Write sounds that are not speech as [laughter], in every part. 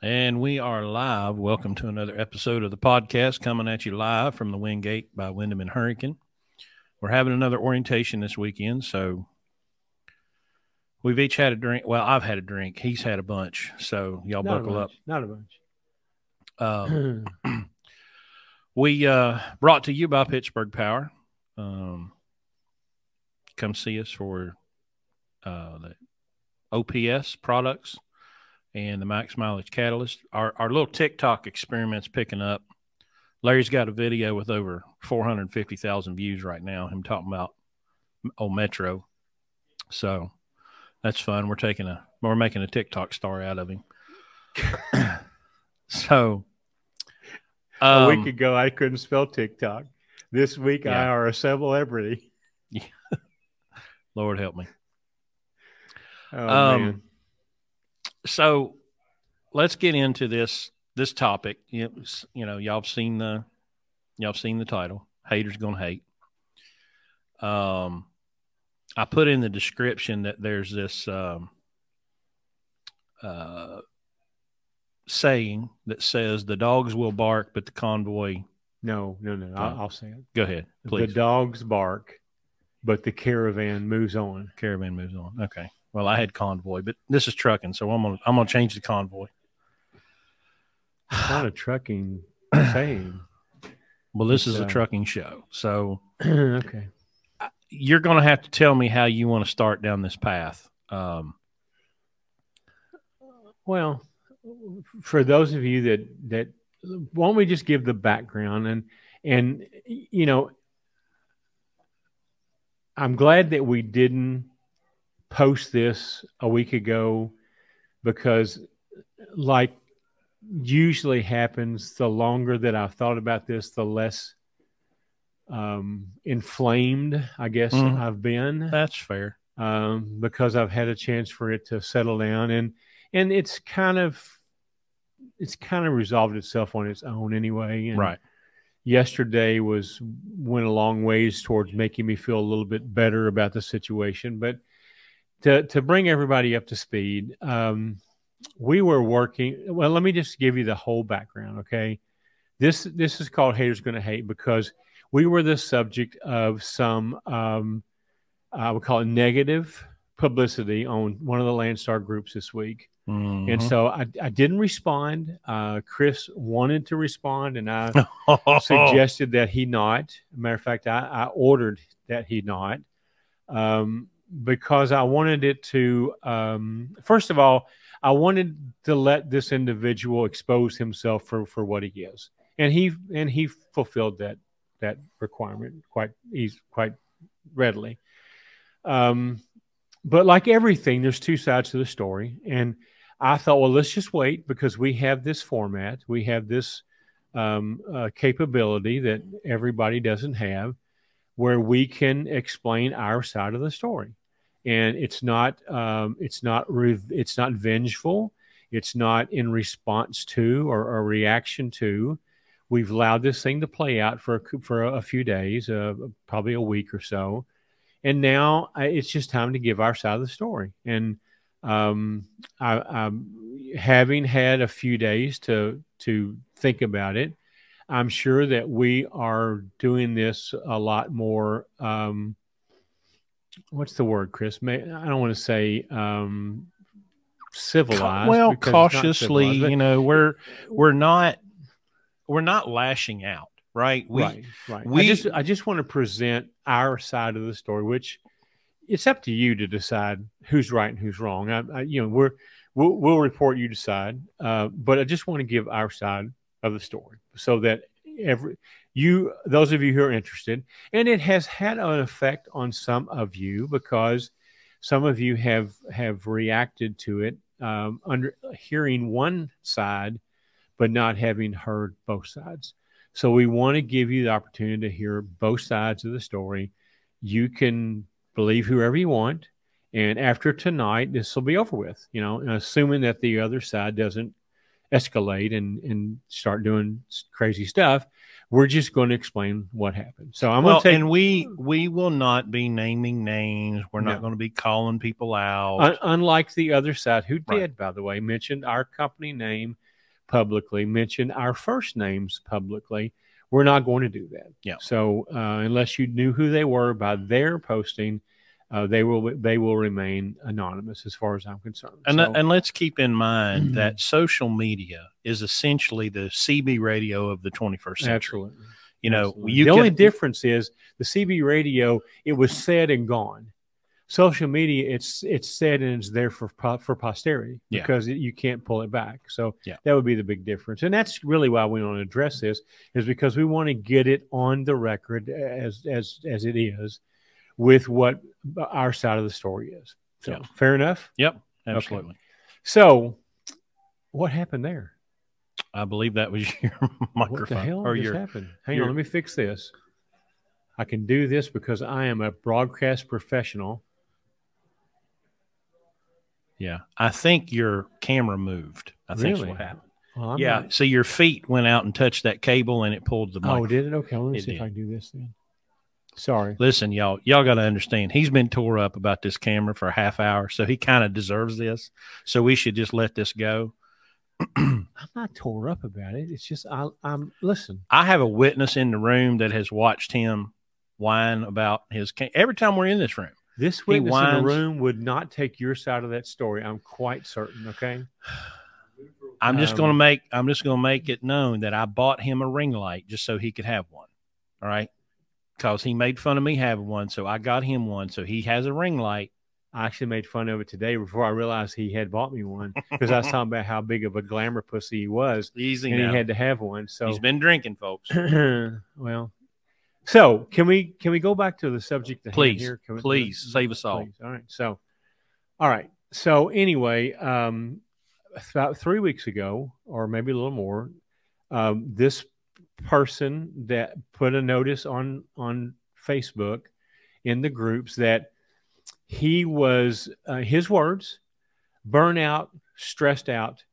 And we are live. Welcome to another episode of the podcast coming at you live from the Wingate by Wyndham and Hurricane. We're having another orientation this weekend, so we've each had a drink. Well, I've had a drink. He's had a bunch. So y'all Not buckle up. Not a bunch. Um, [clears throat] we uh, brought to you by Pittsburgh Power. Um, come see us for uh, the OPS products and the max mileage catalyst. Our our little TikTok experiment's picking up. Larry's got a video with over 450,000 views right now. Him talking about old Metro. So that's fun. We're taking a we're making a TikTok star out of him. [coughs] so a um, week ago, I couldn't spell TikTok. This week, I Yeah. are a celebrity. [laughs] Lord help me. Oh, Um, man. So let's get into this this topic. You know, you know, y'all seen the y'all seen the title. Haters gonna hate. Um, I put in the description that there's this um, uh, saying that says the dogs will bark, but the convoy. No, no, no. I'll, I'll say it. Go ahead, please. The dogs bark, but the caravan moves on. Caravan moves on. Okay. Well, I had convoy, but this is trucking, so I'm gonna I'm gonna change the convoy. It's not a trucking [sighs] saying. Well, this It's, is a trucking show, so [clears throat] okay. you're going to have to tell me how you want to start down this path. Um, Well, for those of you that that why don't we just give the background and and you know I'm glad that we didn't post this a week ago because like usually happens the longer that I've thought about this the less um inflamed I guess Mhm. I've been that's fair. um, because I've had a chance for it to settle down and and it's kind of it's kind of resolved itself on its own anyway. And Right. Yesterday was went a long ways towards making me feel a little bit better about the situation. But to to bring everybody up to speed, um, we were working. Well, let me just give you the whole background. Okay, this this is called haters gonna hate because we were the subject of some um, I would call it negative publicity on one of the Landstar groups this week. And Mhm. so I, I didn't respond. Uh, Chris wanted to respond, and I Mm-hmm. [laughs] suggested that he not. Matter of fact, I, I ordered that he not um, because I wanted it to. Um, first of all, I wanted to let this individual expose himself for, for what he is, and he and he fulfilled that that requirement quite easy, quite readily. Um, but like everything, there's two sides to the story, and I thought, well, let's just wait because we have this format, we have this um, uh, capability that everybody doesn't have, where we can explain our side of the story, and it's not um, it's not re- it's not vengeful, it's not in response to or a reaction to. We've allowed this thing to play out for a, for a few days, uh, probably a week or so, and now I, it's just time to give our side of the story. And um, I, having had a few days to to think about it. I'm sure that we are doing this a lot more. Um, what's the word, Chris? May, I don't want to say um, civilized. well, because it's not cautiously, civilized, you know, we're we're not we're not lashing out, right? We right, right. we- I just I just want to present our side of the story, which it's up to you to decide who's right and who's wrong. I, I you know we're we'll, we'll report you decide, uh, but I just want to give our side of the story so that every you those of you who are interested, and it has had an effect on some of you because some of you have have reacted to it um, under hearing one side but not having heard both sides. So we want to give you the opportunity to hear both sides of the story. You can believe whoever you want, and after tonight, this will be over with. You know, assuming that the other side doesn't escalate and and start doing crazy stuff, we're just going to explain what happened. So I'm well, going to take and we we will not be naming names. We're not No. going to be calling people out. Un- unlike the other side, who Right. did, by the way, mentioned our company name publicly, mention our first names publicly. We're not going to do that. Yeah. So uh, unless you knew who they were by their posting, uh, they will they will remain anonymous as far as I'm concerned. And, So- and let's keep in mind that social media is essentially the CB radio of the 21st century. absolutely. You know, Absolutely. you the can, only difference is the CB radio. It was said and gone. Social media, it's it's said and it's there for for posterity Yeah. because it, you can't pull it back. So Yeah. that would be the big difference, and that's really why we want to address this is because we want to get it on the record as as as it is, with what our side of the story is. So fair enough. Yep, absolutely. So what happened there? I believe that was [laughs] your microphone What the hell or just your happened? Hang your- on, let me fix this. I can do this because I am a broadcast professional. yeah. I think your camera moved. I think Really? what happened. Well, yeah. not- So your feet went out and touched that cable and it pulled the mic. oh, did it? Okay. Let me It see if. I can do this then. Sorry. Listen, y'all, y'all got to understand. He's been tore up about this camera for a half hour, so he kind of deserves this. So we should just let this go. [clears throat] I'm not tore up about it. It's just I, I'm listen. I have a witness in the room that has watched him whine about his cam- every time we're in this room. This witness in whines. the room would not take your side of that story. I'm quite certain. Okay. I'm just Um, going to make I'm just going to make it known that I bought him a ring light just so he could have one. All right? Cuz he made fun of me having one, so I got him one so he has a ring light. I actually made fun of it today before I realized he had bought me one because I was talking about how big of a glamour pussy he was, [laughs] Easy and now. he had to have one. So He's been drinking, folks. [clears throat] well, so can we can we go back to the subject Please, here? We- please, save us all. Please. All right. So, all right. So anyway, um, about three weeks ago, or maybe a little more, um, this person that put a notice on on Facebook in the groups that he was uh, his words burnout, stressed out,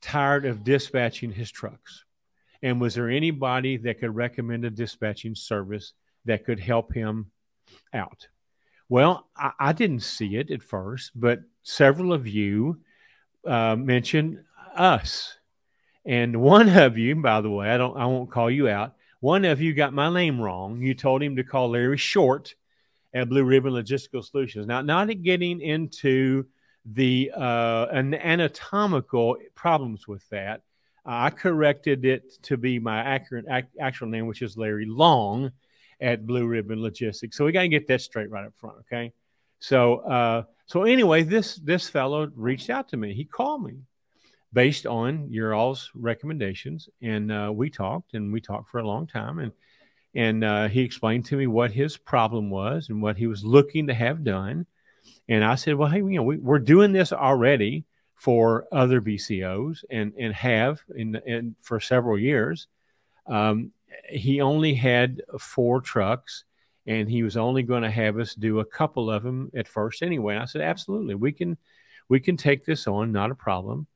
tired of dispatching his trucks. And was there anybody that could recommend a dispatching service that could help him out? Well, I, I didn't see it at first, but several of you uh, mentioned us. And one [laughs] of you, by the way, I don't I won't call you out. One of you got my name wrong. You told him to call Larry Short at Blue Ribbon Logistical Solutions. Now, not getting into the uh, an anatomical problems with that. I corrected it to be my accurate ac- actual name, which is Larry Long at Blue Ribbon Logistics. So we got to get that straight right up front, okay? So, uh, so anyway, this this fellow reached out to me. He called me based on your all's recommendations, and uh, we talked, and we talked for a long time, and and uh, he explained to me what his problem was and what he was looking to have done. And I said, well, hey, you know, we, we're doing this already for other BCOs and and have in in for several years. Um, he only had four trucks, and he was only going to have us do a couple of them at first anyway. I said, absolutely, we can we can take this on, not a problem.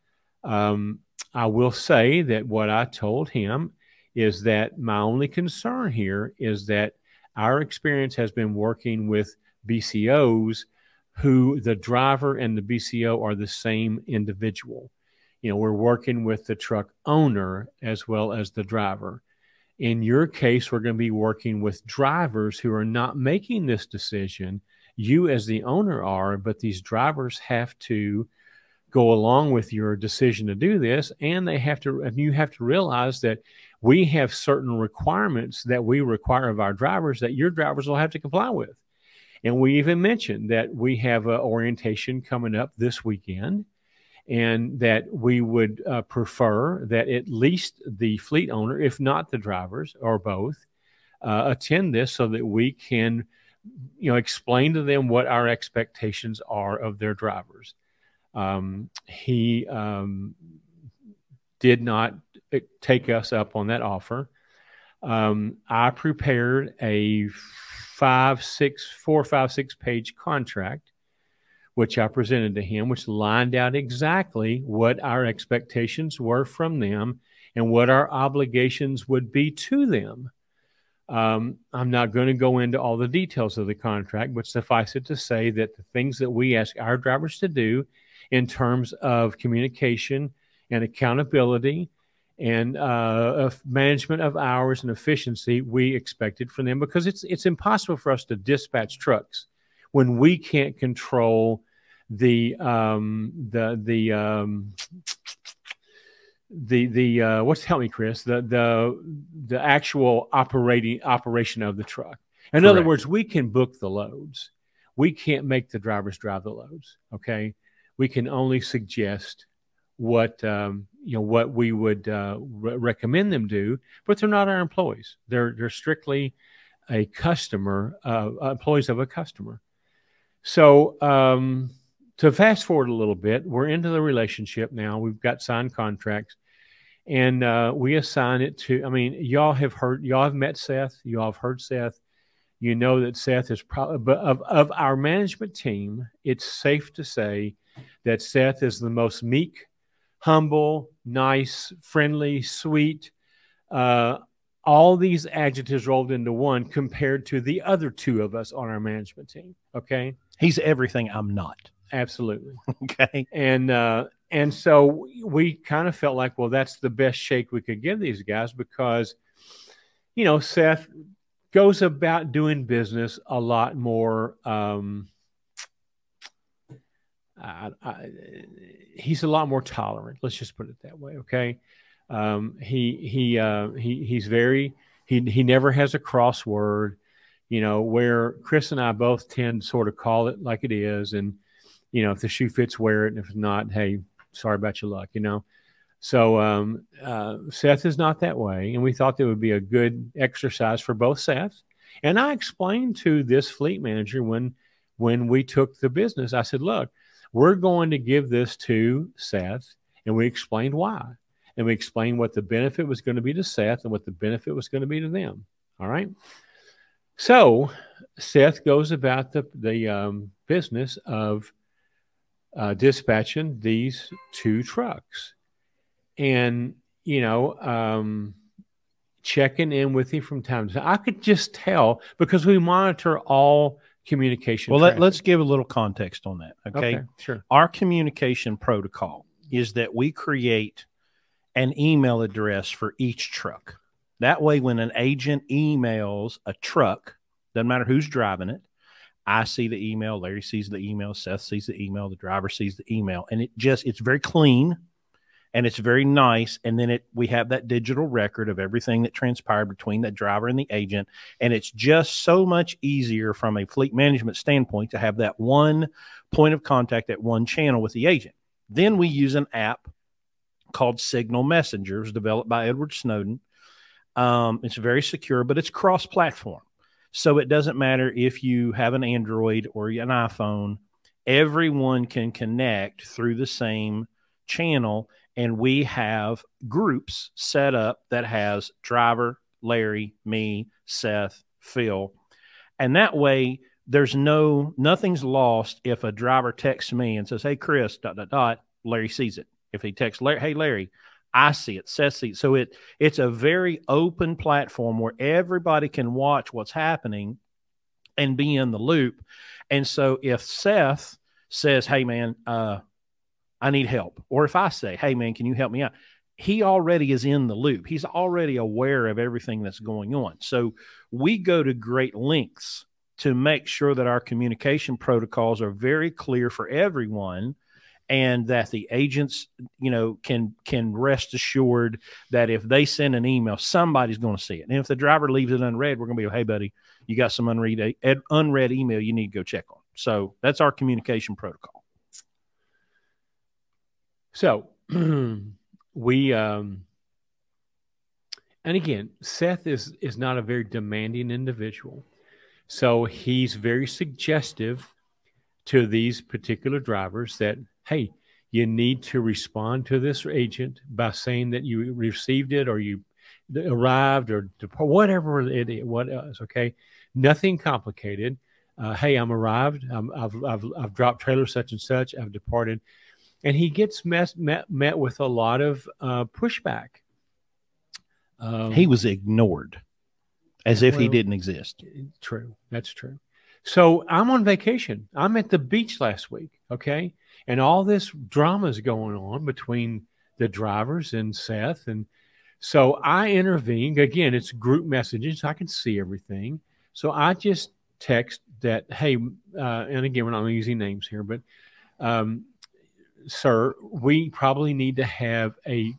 Um, I will say that what I told him is that my only concern here is that our experience has been working with BCOs who the driver and the BCO are the same individual. You know, we're working with the truck owner as well as the driver. In your case, we're going to be working with drivers who are not making this decision. You, as the owner, are, but these drivers have to go along with your decision to do this. And they have to, and you have to realize that we have certain requirements that we require of our drivers that your drivers will have to comply with. And we even mentioned that we have an orientation coming up this weekend and that we would uh, prefer that at least the fleet owner, if not the drivers or both, uh, attend this so that we can, you know, explain to them what our expectations are of their drivers. Um, he um, did not take us up on that offer. Um, I prepared a five, six, four, five, six page contract, which I presented to him, which lined out exactly what our expectations were from them and what our obligations would be to them. Um, I'm not going to go into all the details of the contract, but suffice it to say that the things that we ask our drivers to do in terms of communication and accountability and uh, of management of hours and efficiency we expected from them because it's it's impossible for us to dispatch trucks when we can't control the um, the the um, the the uh, what's help me, Chris? The the the actual operating operation of the truck. In Correct. other words, we can book the loads. We can't make the drivers drive the loads. Okay, we can only suggest what um, you know what we would uh, re- recommend them do, but they're not our employees. They're they're strictly a customer, uh, employees of a customer. So um, to fast forward a little bit, we're into the relationship now. We've got signed contracts, and uh, we assign it to. I mean, y'all have heard, y'all have met Seth, y'all have heard Seth. You know that Seth is probably, but of of our management team, it's safe to say that Seth is the most meek, humble, nice, friendly, sweet. Uh, all these adjectives rolled into one compared to the other two of us on our management team. Okay. He's everything I'm not. Absolutely. [laughs] Okay. And uh, and so we kind of felt like, well, that's the best shake we could give these guys because, you know, Seth goes about doing business a lot more. Um, I, I, he's a lot more tolerant. Let's just put it that way. Okay. Um, he he uh, he he's very he he never has a crossword you know, where Chris and I both tend to sort of call it like it is. And, you know, if the shoe fits, wear it. And if not, hey, sorry about your luck, you know. So um, uh, Seth is not that way. And we thought that would be a good exercise for both Seths. And I explained to this fleet manager when when we took the business, I said, look, we're going to give this to Seth. And we explained why. And we explained what the benefit was going to be to Seth and what the benefit was going to be to them. All right. So Seth goes about the, the um, business of uh, dispatching these two trucks and, you know, um, checking in with him from time to time. I could just tell because we monitor all communication. Well, let, us give a little context on that. Okay? okay, sure. Our communication protocol is that we create an email address for each truck. That way, when an agent emails a truck, doesn't matter who's driving it, I see the email, Larry sees the email, Seth sees the email, the driver sees the email, and it just it's very clean and it's very nice. And then it we have that digital record of everything that transpired between that driver and the agent, and it's just so much easier from a fleet management standpoint to have that one point of contact at one channel with the agent. Then we use an app called Signal Messengers, developed by Edward Snowden um, it's very secure, but it's cross platform. So it doesn't matter if you have an Android or an iPhone, everyone can connect through the same channel. And we have groups set up that has driver, Larry, me, Seth, Phil. And that way, there's no nothing's lost if a driver texts me and says, Hey, Chris, dot, dot, dot, Larry sees it. If he texts Larry, Hey, Larry, I see it, Seth sees it. So it it's a very open platform where everybody can watch what's happening and be in the loop. And so if Seth says, "Hey man, uh, I need help," or if I say, "Hey man, can you help me out?" He already is in the loop. He's already aware of everything that's going on. So we go to great lengths to make sure that our communication protocols are very clear for everyone and that the agents you know can can rest assured that if they send an email somebody's going to see it and if the driver leaves it unread we're going to be hey buddy you got some unread unread email you need to go check on so that's our communication protocol so [clears throat] we um and again seth is is not a very demanding individual so he's very suggestive to these particular drivers that hey, you need to respond to this agent by saying that you received it or you arrived or whatever it is, what else, okay? Nothing complicated. Uh, hey, I'm arrived. i have I've, I've dropped trailer such and such. I've departed. And he gets met, met, met with a lot of uh, pushback. Um, he was ignored as if well, he didn't exist. True. That's true. So I'm on vacation. I'm at the beach last week. Okay and all this drama is going on between the drivers and Seth and So I intervene. Again, it's group messaging, so I can see everything. So I just text that, hey, uh, and again, we're not using names here, but um, sir, we probably need to have a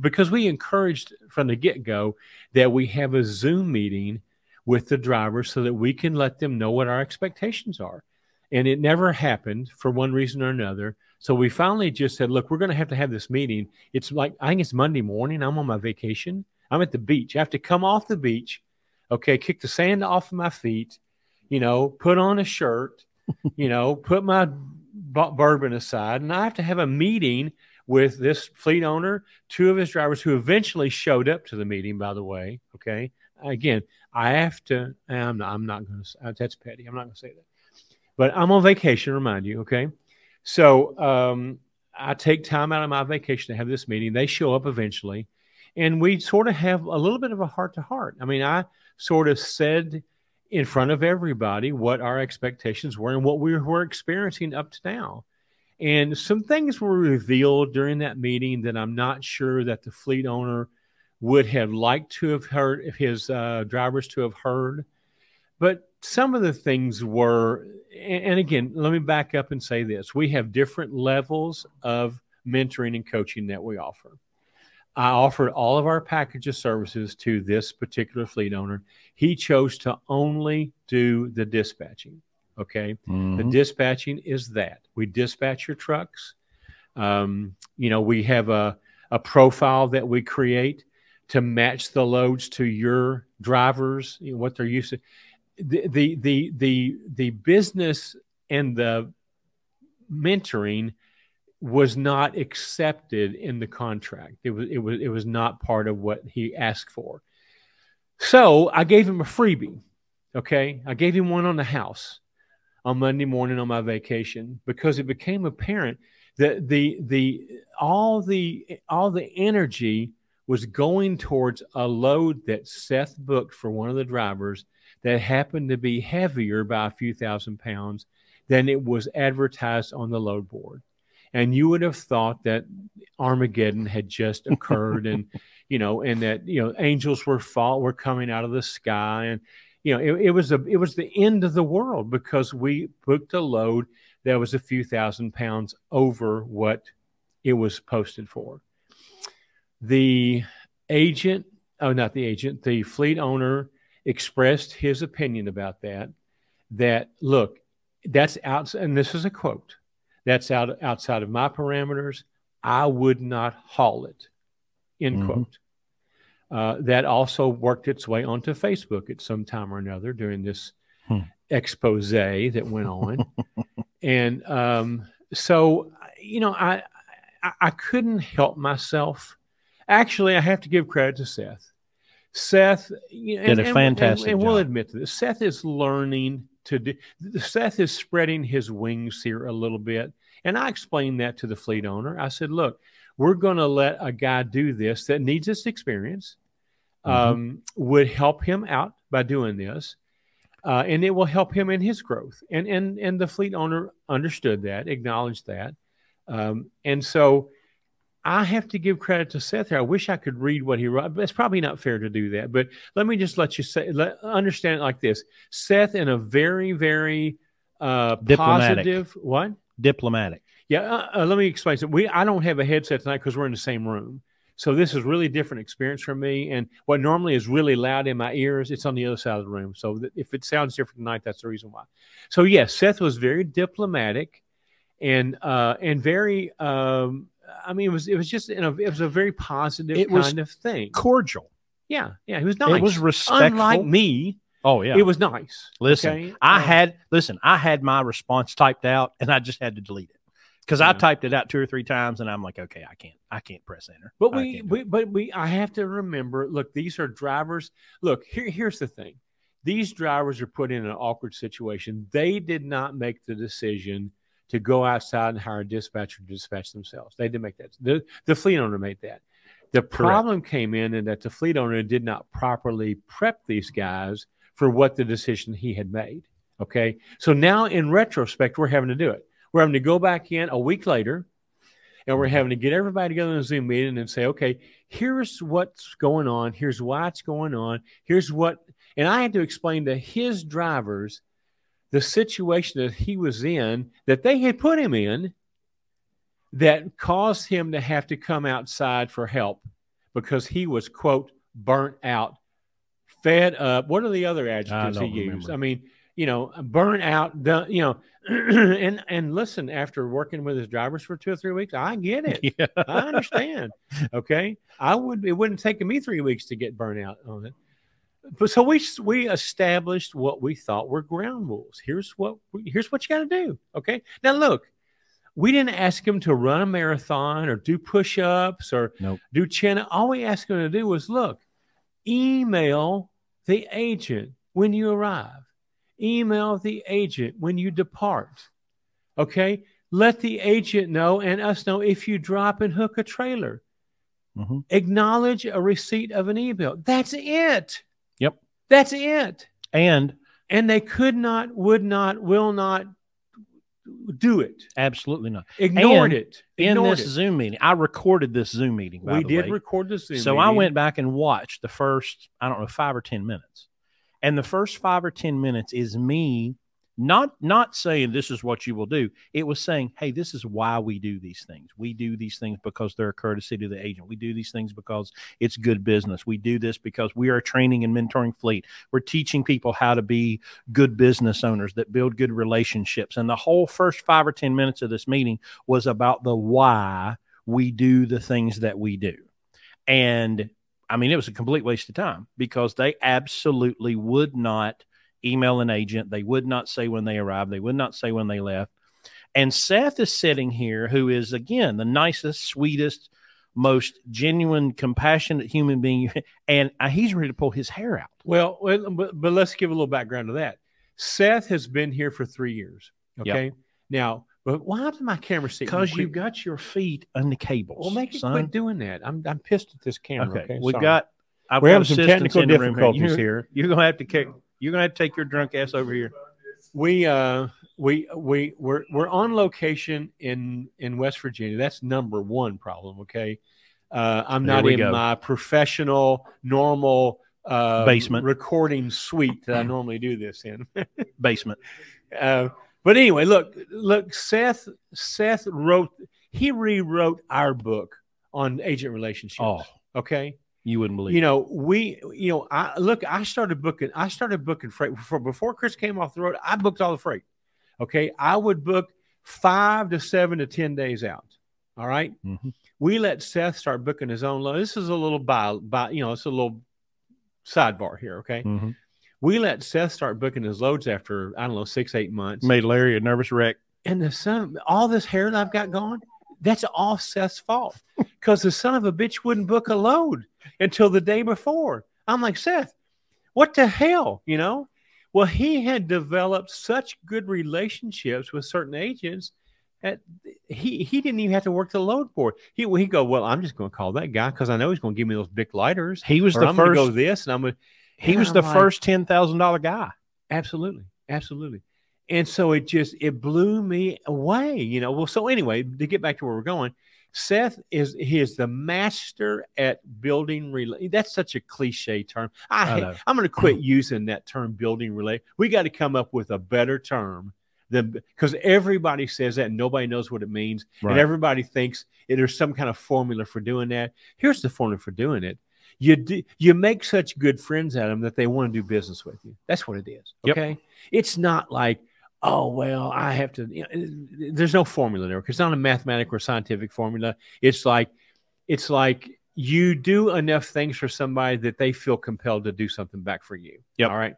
because we encouraged from the get go that we have a Zoom meeting with the drivers so that we can let them know what our expectations are. And it never happened for one reason or another. So we finally just said, look, we're going to have to have this meeting. It's like, I think it's Monday morning. I'm on my vacation. I'm at the beach. I have to come off the beach, okay, kick the sand off of my feet, you know, put on a shirt, you know, put my bourbon aside. And I have to have a meeting with this fleet owner, two of his drivers who eventually showed up to the meeting, by the way. Okay. Again, I have to, I'm not, I'm not going to, that's petty. I'm not going to say that. But I'm on vacation, remind you. Okay. So um, I take time out of my vacation to have this meeting. They show up eventually, and we sort of have a little bit of a heart to heart. I mean, I sort of said in front of everybody what our expectations were and what we were experiencing up to now. And some things were revealed during that meeting that I'm not sure that the fleet owner would have liked to have heard, his uh, drivers to have heard. But some of the things were, and again, let me back up and say this we have different levels of mentoring and coaching that we offer. I offered all of our package of services to this particular fleet owner. He chose to only do the dispatching. Okay. Mm-hmm. The dispatching is that we dispatch your trucks. Um, you know, we have a, a profile that we create to match the loads to your drivers, you know, what they're used to the the the the, the business and the mentoring was not accepted in the contract. It was it was it was not part of what he asked for. So I gave him a freebie. Okay, I gave him one on the house on Monday morning on my vacation because it became apparent that the the all the all the energy was going towards a load that Seth booked for one of the drivers that happened to be heavier by a few thousand pounds than it was advertised on the load board. And you would have thought that Armageddon had just [laughs] occurred and, you know, and that, you know, angels were fall were coming out of the sky. And, you know, it, it was a it was the end of the world because we booked a load that was a few thousand pounds over what it was posted for. The agent, oh, not the agent, the fleet owner expressed his opinion about that. That look, that's out, and this is a quote. That's out outside of my parameters. I would not haul it. End mm-hmm. quote. Uh, that also worked its way onto Facebook at some time or another during this hmm. expose that went on, [laughs] and um, so you know, I, I I couldn't help myself. Actually, I have to give credit to Seth. Seth you know, did and, a fantastic and, and, and we'll admit to this. Seth is learning to do. Seth is spreading his wings here a little bit, and I explained that to the fleet owner. I said, "Look, we're going to let a guy do this that needs this experience. Mm-hmm. Um, would help him out by doing this." Uh, and it will help him in his growth. And and and the fleet owner understood that, acknowledged that, um, and so I have to give credit to Seth here. I wish I could read what he wrote. But it's probably not fair to do that. But let me just let you say, let, understand it like this. Seth, in a very, very uh, positive, what? Diplomatic. Yeah. Uh, uh, let me explain something. We, I don't have a headset tonight because we're in the same room. So this is really different experience for me. And what normally is really loud in my ears, it's on the other side of the room. So if it sounds different tonight, that's the reason why. So yes, Seth was very diplomatic and uh, and very um, I mean, it was it was just you know it was a very positive it kind of thing, cordial. Yeah, yeah, It was nice. It was respectful. Unlike me. Oh yeah, it was nice. Listen, okay? I uh, had listen. I had my response typed out, and I just had to delete it because yeah. I typed it out two or three times, and I'm like, okay, I can't, I can't press enter. But we, we but we, I have to remember. Look, these are drivers. Look, here, here's the thing. These drivers are put in an awkward situation. They did not make the decision to go outside and hire a dispatcher to dispatch themselves. They did make that. The, the fleet owner made that. The problem Correct. came in in that the fleet owner did not properly prep these guys for what the decision he had made. Okay. So now in retrospect, we're having to do it. We're having to go back in a week later, and we're having to get everybody together in a Zoom meeting and say, okay, here's what's going on, here's why it's going on, here's what, and I had to explain to his drivers the situation that he was in that they had put him in that caused him to have to come outside for help because he was quote burnt out fed up what are the other adjectives he used remember. i mean you know burnt out done, you know [clears throat] and and listen after working with his drivers for two or three weeks i get it [laughs] Yeah. I understand. Okay, I would. It wouldn't take me three weeks to get burnt out on it. But so we we established what we thought were ground rules. Here's what here's what you got to do. Okay. Now look, we didn't ask him to run a marathon or do push-ups or Nope. do chin. All we asked him to do was look, email the agent when you arrive. Email the agent when you depart. Okay let the agent know and us know if you drop and hook a trailer. Mhm. Acknowledge a receipt of an email. That's it. That's it. And And they could not, would not, will not do it. absolutely not. Ignored And it. In this it. Zoom meeting, I recorded this Zoom meeting. We did way. record the Zoom. so I went back and watched the first, I don't know, five or ten minutes, and the first five or ten minutes is me not not saying this is what you will do. It was saying, hey, this is why we do these things. We do these things because they're a courtesy to the agent. We do these things because it's good business. We do this because we are training and mentoring fleet. We're teaching people how to be good business owners that build good relationships. And the whole first five or ten minutes of this meeting was about the why we do the things that we do. And I mean, it was a complete waste of time because they absolutely would not email an agent. They would not say when they arrived. They would not say when they left. And Seth is sitting here, who is, again, the nicest, sweetest, most genuine, compassionate human being. [laughs] And he's ready to pull his hair out. Well, but, but let's give a little background to that. Seth has been here for three years. Okay. Now, but why did my camera see? Because you've got your feet on the cables. Well, make it son. quit doing that. I'm I'm pissed at this camera. Okay. Okay, We've Sorry. got. I've we're got having some technical in the difficulties You're, here. you're gonna have to kick. You're gonna have to take your drunk ass over here. We uh we we we're we're on location in in West Virginia. That's number one problem. Okay, uh, I'm There not in go. my professional normal uh, Basement. recording suite that I normally do this in. [laughs] Basement. uh, but anyway, look look. Seth Seth wrote he rewrote our book on agent relationships. Oh, okay. You wouldn't believe. you know we you know i look i started booking i started booking freight before before chris came off the road i booked all the freight okay i would book five to seven to ten days out all right Mhm. we let seth start booking his own load this is a little by by you know it's a little sidebar here okay Mhm. we let seth start booking his loads after i don't know six eight months made Larry a nervous wreck. and the son, all this hair that I've got going, that's all Seth's fault because the son of a bitch wouldn't book a load until the day before. I'm like, Seth, what the hell? You know? Well, he had developed such good relationships with certain agents that he he didn't even have to work the load board. He he go, well, I'm just going to call that guy because I know he's going to give me those big lighters. He was the I'm first. go this, and I'm going. to he was I'm the like- first ten thousand dollar guy. Absolutely. Absolutely. And so it just it blew me away, you know. Well, so anyway, to get back to where we're going, Seth is he is the master at building relay. That's such a cliche term. i, I i'm going to quit using that term building relay. We got to come up with a better term than because everybody says that and nobody knows what it means, and everybody thinks there's some kind of formula for doing that. Here's the formula for doing it. You do, you make such good friends at them that they want to do business with you. That's what it is. Yep. Okay. It's not like, oh, well, I have to, you know, there's no formula there because it's not a mathematical or scientific formula. It's like, it's like you do enough things for somebody that they feel compelled to do something back for you. Yep. All right.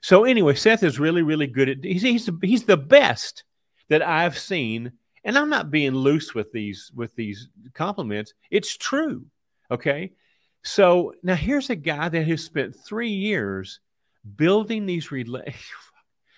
So anyway, Seth is really, really good at, he's, he's, the, he's the best that I've seen. And I'm not being loose with these, with these compliments. It's true. Okay. So now here's a guy that has spent three years building these [laughs]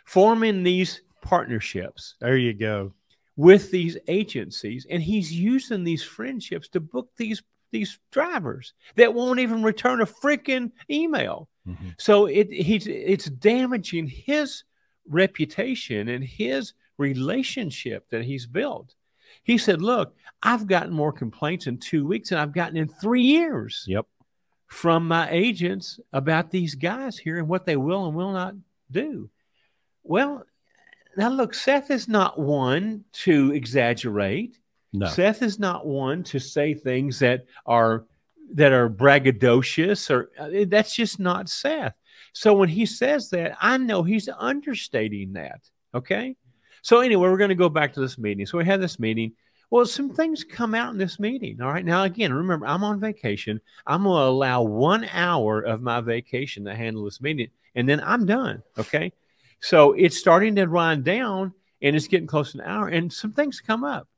forming these partnerships There you go. with these agencies, and he's using these friendships to book these these drivers that won't even return a freaking email. Mhm. So it he's it's damaging his reputation and his relationship that he's built. He said, Look, I've gotten more complaints in two weeks than I've gotten in three years Yep. from my agents about these guys here and what they will and will not do. Well, now look, Seth is not one to exaggerate. No. Seth is not one to say things that are that are braggadocious or uh, that's just not Seth. So when he says that, I know he's understating that. Okay. So anyway, we're going to go back to this meeting. So we had this meeting. Well, some things come out in this meeting. All right. Now, again, remember, I'm on vacation. I'm going to allow one hour of my vacation to handle this meeting, and then I'm done. Okay. So it's starting to run down and it's getting close to an hour, and some things come up.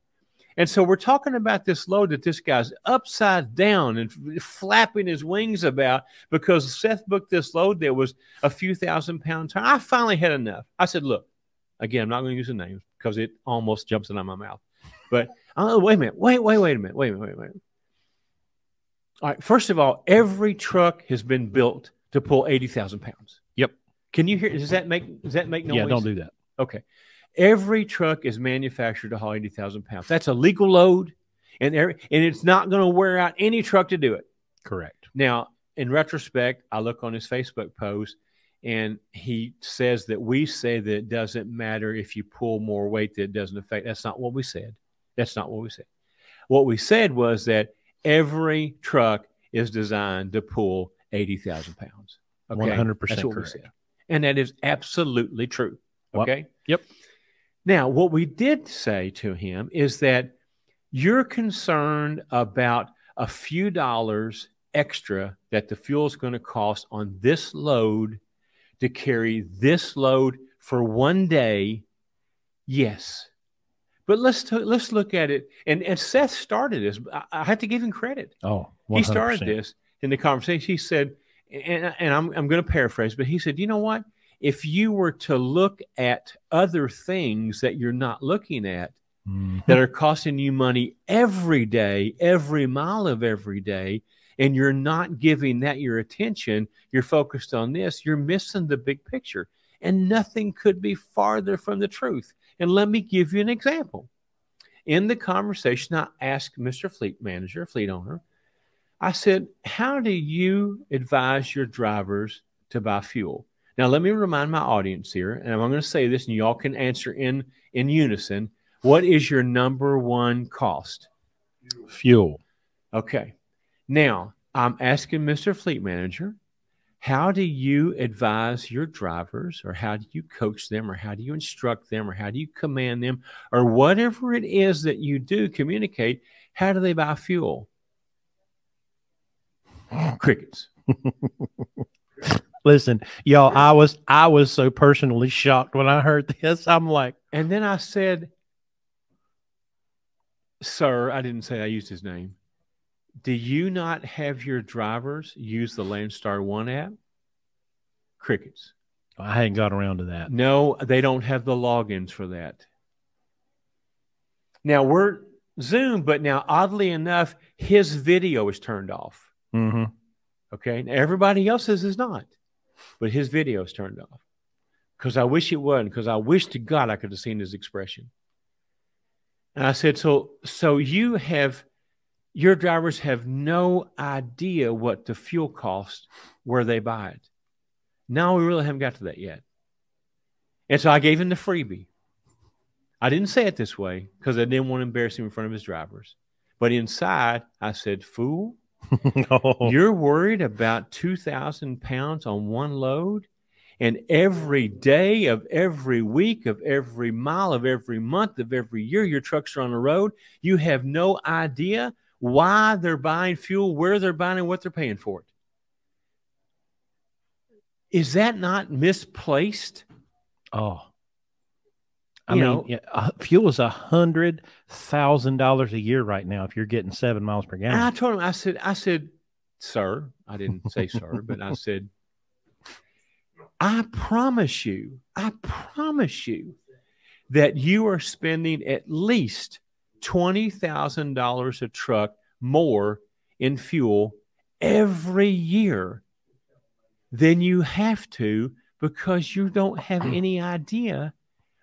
And so we're talking about this load that this guy's upside down and flapping his wings about because Seth booked this load that was a few thousand pounds. I finally had enough. I said, look, again, I'm not going to use the names because it almost jumps out of my mouth. But [laughs] oh, wait a minute, wait, wait, wait a minute, wait wait a minute. All right, first of all, every truck has been built to pull 80,000 pounds. Can you hear? Does that make does that make noise? yeah, don't do that. Okay. Every truck is manufactured to haul 80,000 pounds. That's a legal load, and, every, and it's not going to wear out any truck to do it. Correct. Now, in retrospect, I look on his Facebook post, and he says that we say that it doesn't matter if you pull more weight, that it doesn't affect. That's not what we said. That's not what we said. What we said was that every truck is designed to pull 80,000 pounds. 100% That's we correct. And that is absolutely true. Okay. yep. Now, what we did say to him is that you're concerned about a few dollars extra that the fuel is going to cost on this load to carry this load for one day. Yes. But let's t- let's look at it. And, and Seth started this. I, I have to give him credit Oh, 100%. he started this in the conversation. He said, and, and I'm, I'm going to paraphrase, but he said, you know what? If you were to look at other things that you're not looking at Mhm. that are costing you money every day, every mile of every day, and you're not giving that your attention, you're focused on this, you're missing the big picture. And nothing could be farther from the truth. And let me give you an example. In the conversation, I asked Mr. Fleet Manager, fleet owner, I said, How do you advise your drivers to buy fuel? Now, let me remind my audience here, and I'm going to say this, and you all can answer in, in unison. What is your number one cost? Fuel. Okay. Now, I'm asking Mr. Fleet Manager, how do you advise your drivers, or how do you coach them, or how do you instruct them, or how do you command them, or whatever it is that you do communicate? How do they buy fuel? [laughs] Crickets. Listen, y'all, I was I was so personally shocked when I heard this. I'm like, And then I said, Sir, I didn't say I used his name. Do you not have your drivers use the Landstar One app? Crickets. I hadn't got around to that. No, they don't have the logins for that. Now we're Zoom, but now oddly enough, his video is turned off. Hmm Okay. Now, everybody else's is not, but his video is turned off. Because I wish it wasn't, because I wish to God I could have seen his expression. And I said, So so you have your drivers have no idea what the fuel costs where they buy it. Now we really haven't got to that yet. And so I gave him the freebie. I didn't say it this way because I didn't want to embarrass him in front of his drivers. But inside, I said, Fool, [laughs] Oh, you're worried about 2,000 pounds on one load? And every day of every week, of every mile, of every month, of every year, your trucks are on the road. You have no idea why they're buying fuel, where they're buying it, what they're paying for it. Is that not misplaced? oh. I You mean, know- uh, fuel is a hundred thousand dollars a year right now if you're getting seven miles per And I told him, I said, I said, sir, I didn't say sir, but I said, I promise you, I promise you that you are spending at least $20,000 a truck more in fuel every year than you have to because you don't have [clears throat] any idea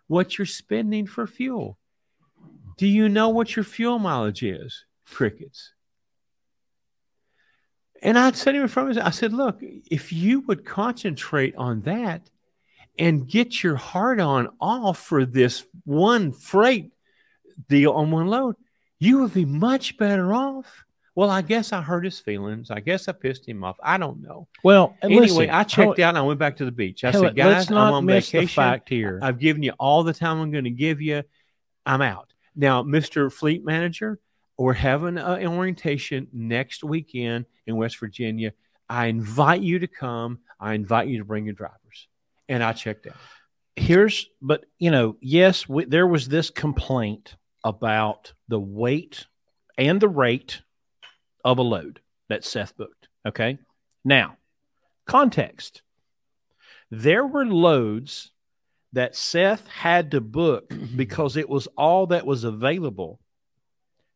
what you're spending for fuel. Do you know what your fuel mileage is? Crickets. And I said to him him, I said, look, if you would concentrate on that and get your heart on off for this one freight deal on one load, you would be much better off. Well, I guess I hurt his feelings. I guess I pissed him off. I don't know. Well, Anyway, listen, I checked out and I went back to the beach. I said, guys, I'm on miss vacation. the fact here. I've given you all the time I'm going to give you. I'm out. Now, Mr. Fleet Manager, we're having an orientation next weekend in West Virginia. I invite you to come. I invite you to bring your drivers. And I checked out. here's but you know yes we, there was this complaint about the weight and the rate of a load that seth booked okay? Now context. There were loads that seth had to book [clears throat] because it was all that was available.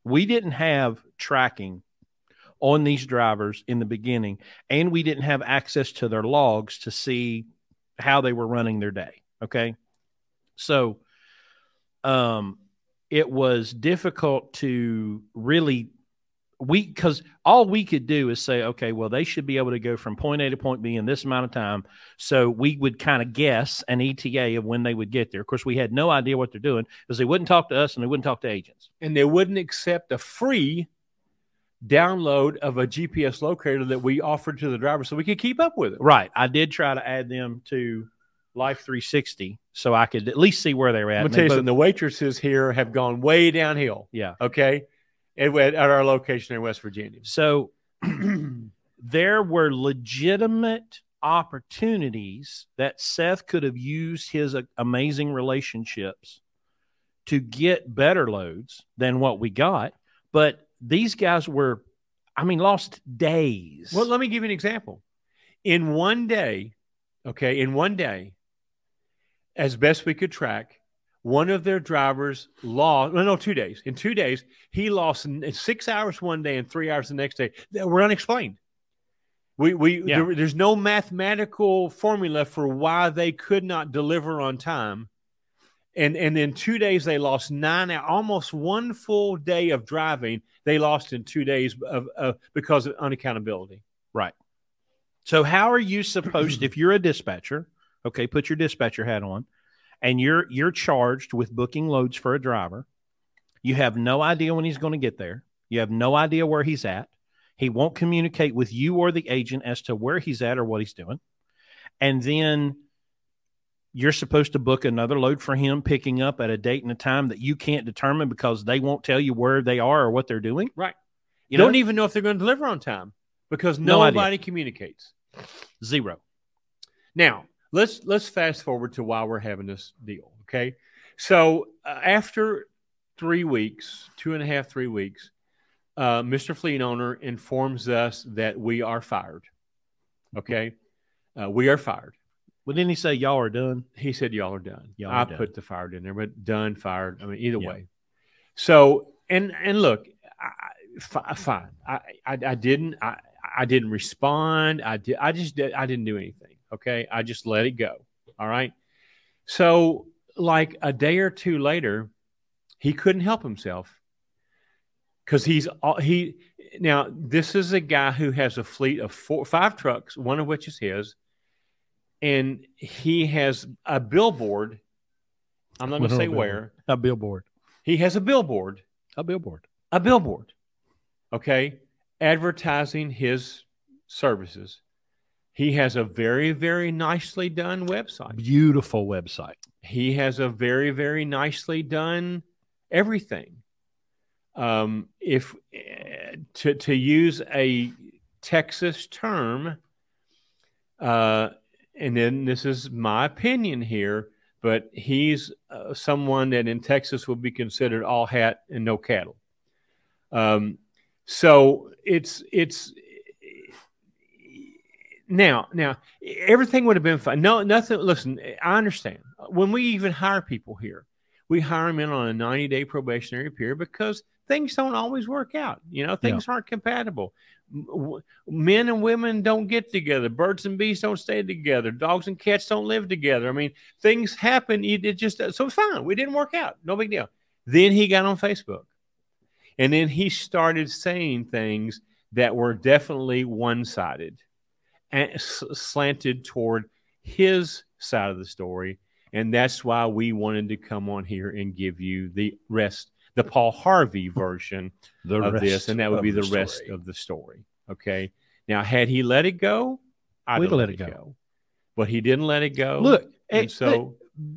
We didn't have tracking on these drivers in the beginning and we didn't have access to their logs to see how they were running their day okay? So um it was difficult to really we because all we could do is say okay well they should be able to go from point a to point b in this amount of time so we would kind of guess an eta of when they would get there of course we had no idea what they're doing because they wouldn't talk to us and they wouldn't talk to agents And they wouldn't accept a free download of a GPS locator that we offered to the driver so we could keep up with it. right i did try to add them to life 360 so i could at least see where they were at I'm And going to tell you both- something. The waitresses here have gone way downhill. yeah Okay. At, at our location in West Virginia. so [clears throat] there were legitimate opportunities that Seth could have used his uh, amazing relationships to get better loads than what we got. But these guys were, I mean, lost days. Well, let me give you an example. In one day, okay, in one day, as best we could track, one of their drivers lost, no, no, two days. In two days, he lost in six hours one day and three hours the next day. that were unexplained. We, we, Yeah. there- there's no mathematical formula for why they could not deliver on time. And, and in two days, they lost nine, almost one full day of driving. They lost in two days of, of because of unaccountability. Right. So how are you supposed if you're a dispatcher, okay, put your dispatcher hat on and you're you're charged with booking loads for a driver. You have no idea when he's going to get there. You have no idea where he's at. He won't communicate with you or the agent as to where he's at or what he's doing. And then you're supposed to book another load for him picking up at a date and a time that you can't determine because they won't tell you where they are or what they're doing. Right. You don't even know if they're going to deliver on time because No idea. nobody communicates. zero. Now, let's let's fast forward to why we're having this deal. Okay, so uh, after three weeks, two and a half, three weeks, uh, Mr. Fleet owner informs us that we are fired. Okay, uh, we are fired. Well, didn't he say y'all are done? He said, "Y'all are done." Y'all I are done. put the fired in there, but done, fired. I mean, either Yeah. way. So, and and look, I, fine. I, I I didn't I I didn't respond. I did. I just did. I didn't do anything. Okay, I just let it go. All right. So, like a day or two later, he couldn't help himself because he's all he now. This is a guy who has a fleet of four, five trucks, one of which is his and he has a billboard. I'm not going to say billboard? where. A billboard. He has a billboard, A billboard. a billboard, okay, advertising his services. He has a very, very nicely done website. Beautiful website. He has a very, very nicely done everything. Um, if eh, to to use a Texas term, uh, and then this is my opinion here, but he's uh, someone that in Texas would be considered all hat and no cattle. Um, so it's it's now now everything would have been fine. No, nothing. Listen, I understand. When we even hire people here, we hire them in on a 90 day probationary period because things don't always work out. You know, things aren't compatible. Men and women don't get together. Birds and bees don't stay together. Dogs and cats don't live together. I mean, things happen. You it just uh, so fine. We didn't work out. No big deal. Then he got on Facebook. And then he started saying things that were definitely one sided slanted toward his side of the story. And that's why we wanted to come on here and give you the rest, the Paul Harvey [laughs] version The of this, and that would be the, story. rest of the story. Okay. Now, had he let it go, I'd We'd have let it go. But he didn't let it go. Look, and it- so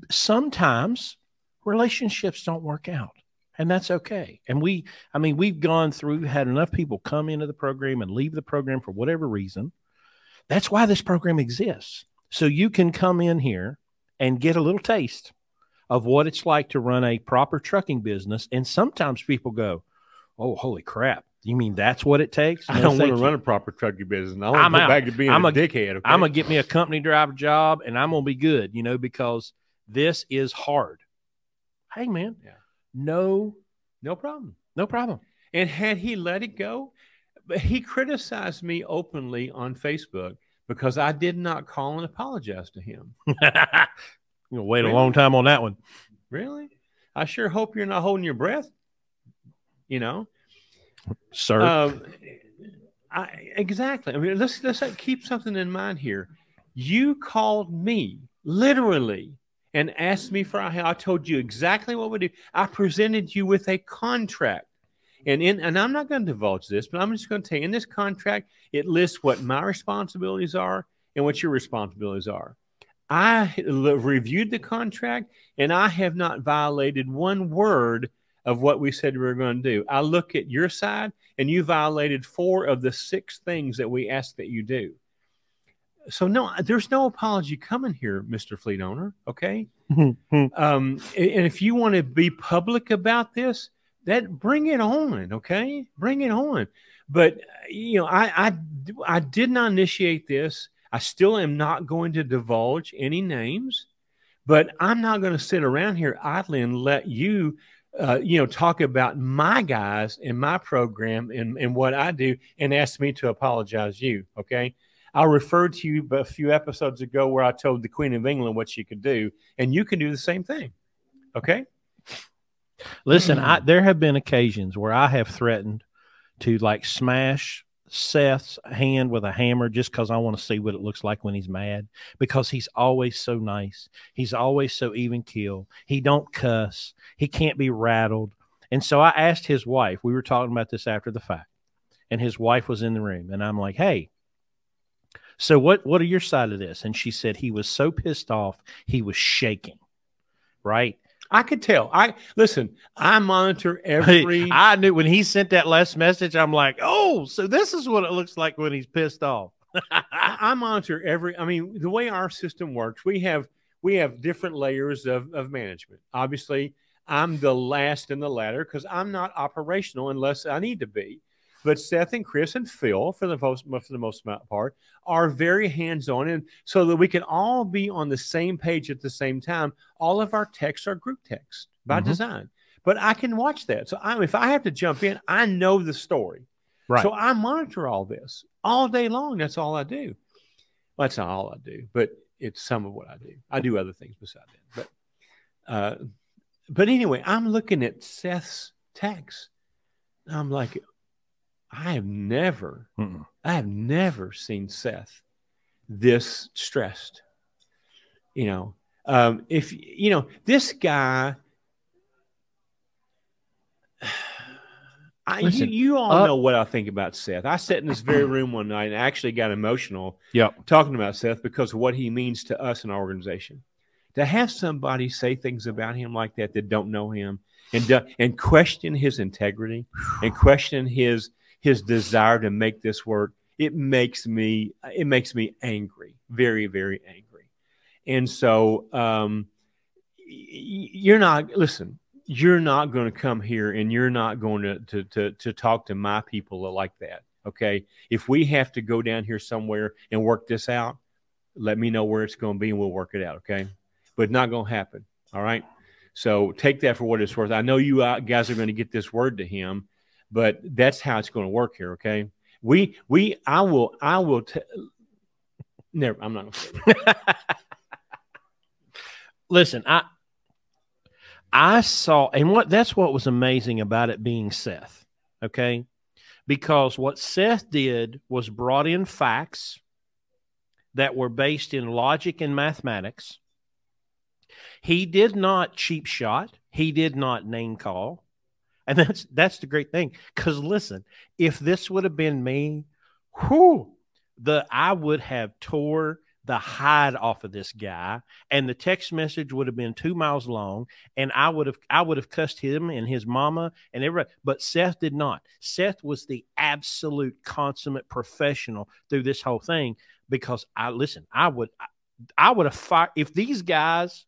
sometimes relationships don't work out and that's okay and we i mean we've gone through had enough people come into the program and leave the program for whatever reason that's why this program exists so you can come in here and get a little taste of what it's like to run a proper trucking business and sometimes people go oh holy crap you mean that's what it takes I don't want to you. run a proper trucking business. I want I'm to go out. back to being I'm a, a- dickhead. Okay? I'm gonna get me a company driver job and I'm gonna be good, you know, because this is hard. Hey man, Yeah. no, no problem. no problem. And had he let it go, but he criticized me openly on Facebook because I did not call and apologize to him. [laughs] You're gonna wait Really? a long time on that one. Really? I sure hope you're not holding your breath. You know, Sir. um, I, exactly. I mean, let's let's keep something in mind here. You called me literally and asked me for how I told you exactly what we do. I presented you with a contract. And in and I'm not going to divulge this, but I'm just going to tell you in this contract, it lists what my responsibilities are and what your responsibilities are. I reviewed the contract and I have not violated one word of what we said we were going to do. I look at your side and you violated four of the six things that we asked that you do. So no, there's no apology coming here, Mr. Fleet Owner. Okay. [laughs] um, and if you want to be public about this, that bring it on. Okay, bring it on. But you know, I I I did not initiate this. I still am not going to divulge any names, but I'm not going to sit around here idly and let you. Uh, you know, talk about my guys in my program and, and what I do and ask me to apologize you. Okay. I referred to you a few episodes ago where I told the Queen of England what she could do, and you can do the same thing. Okay. Listen, I, mm. there have been occasions where I have threatened to like smash Seth's hand with a hammer just because I want to see what it looks like when he's mad. Because he's always so nice. He's always so even keel. He don't cuss. He can't be rattled. And so I asked his wife. We were talking about this after the fact, and his wife was in the room, and I'm like, "Hey, so what? What are your side of this?" And she said he was so pissed off he was shaking. Right? I could tell. I listen. I monitor every. I knew when he sent that last message, I'm like, oh, so this is what it looks like when he's pissed off. I, I monitor every. I mean, the way our system works, we have we have different layers of, of management. Obviously, I'm the last in the ladder because I'm not operational unless I need to be. But Seth and Chris and Phil, for the most for the most part, are very hands on, and so that we can all be on the same page at the same time. All of our texts are group texts by Mhm. design. But I can watch that. So I, if I have to jump in, I know the story. Right. So I monitor all this all day long. That's all I do. Well, that's not all I do, but it's some of what I do. I do other things besides that. But uh, but anyway, I'm looking at Seth's text. I'm like, I have never, Mm-mm. I have never seen Seth this stressed. You know, um, if you know this guy. I, you, Listen, you all up- know what I think about Seth. I sat in this very room one night and actually got emotional Yep. talking about Seth because of what he means to us in our organization. To have somebody say things about him like that that don't know him and do- and question his integrity and question his his desire to make this work, it makes me it makes me angry, very very angry. And so um, you're not listen. You're not going to come here and you're not going to, to to to talk to my people like that. Okay. If we have to go down here somewhere and work this out, let me know where it's going to be and we'll work it out. Okay. But not going to happen. All right. So take that for what it's worth. I know you uh, guys are going to get this word to him, but that's how it's going to work here. Okay. We, we, I will, I will, never, I'm not. [laughs] Listen, I I saw, and what that's what was amazing about it being Seth. Okay. Because what Seth did was brought in facts that were based in logic and mathematics. He did not cheap shot. He did not name call. And that's that's the great thing. Because listen, if this would have been me, whoo, the I would have tore the hide off of this guy and the text message would have been two miles long and i would have i would have cussed him and his mama and everybody but seth did not seth was the absolute consummate professional through this whole thing because i listen i would i would have fired if these guys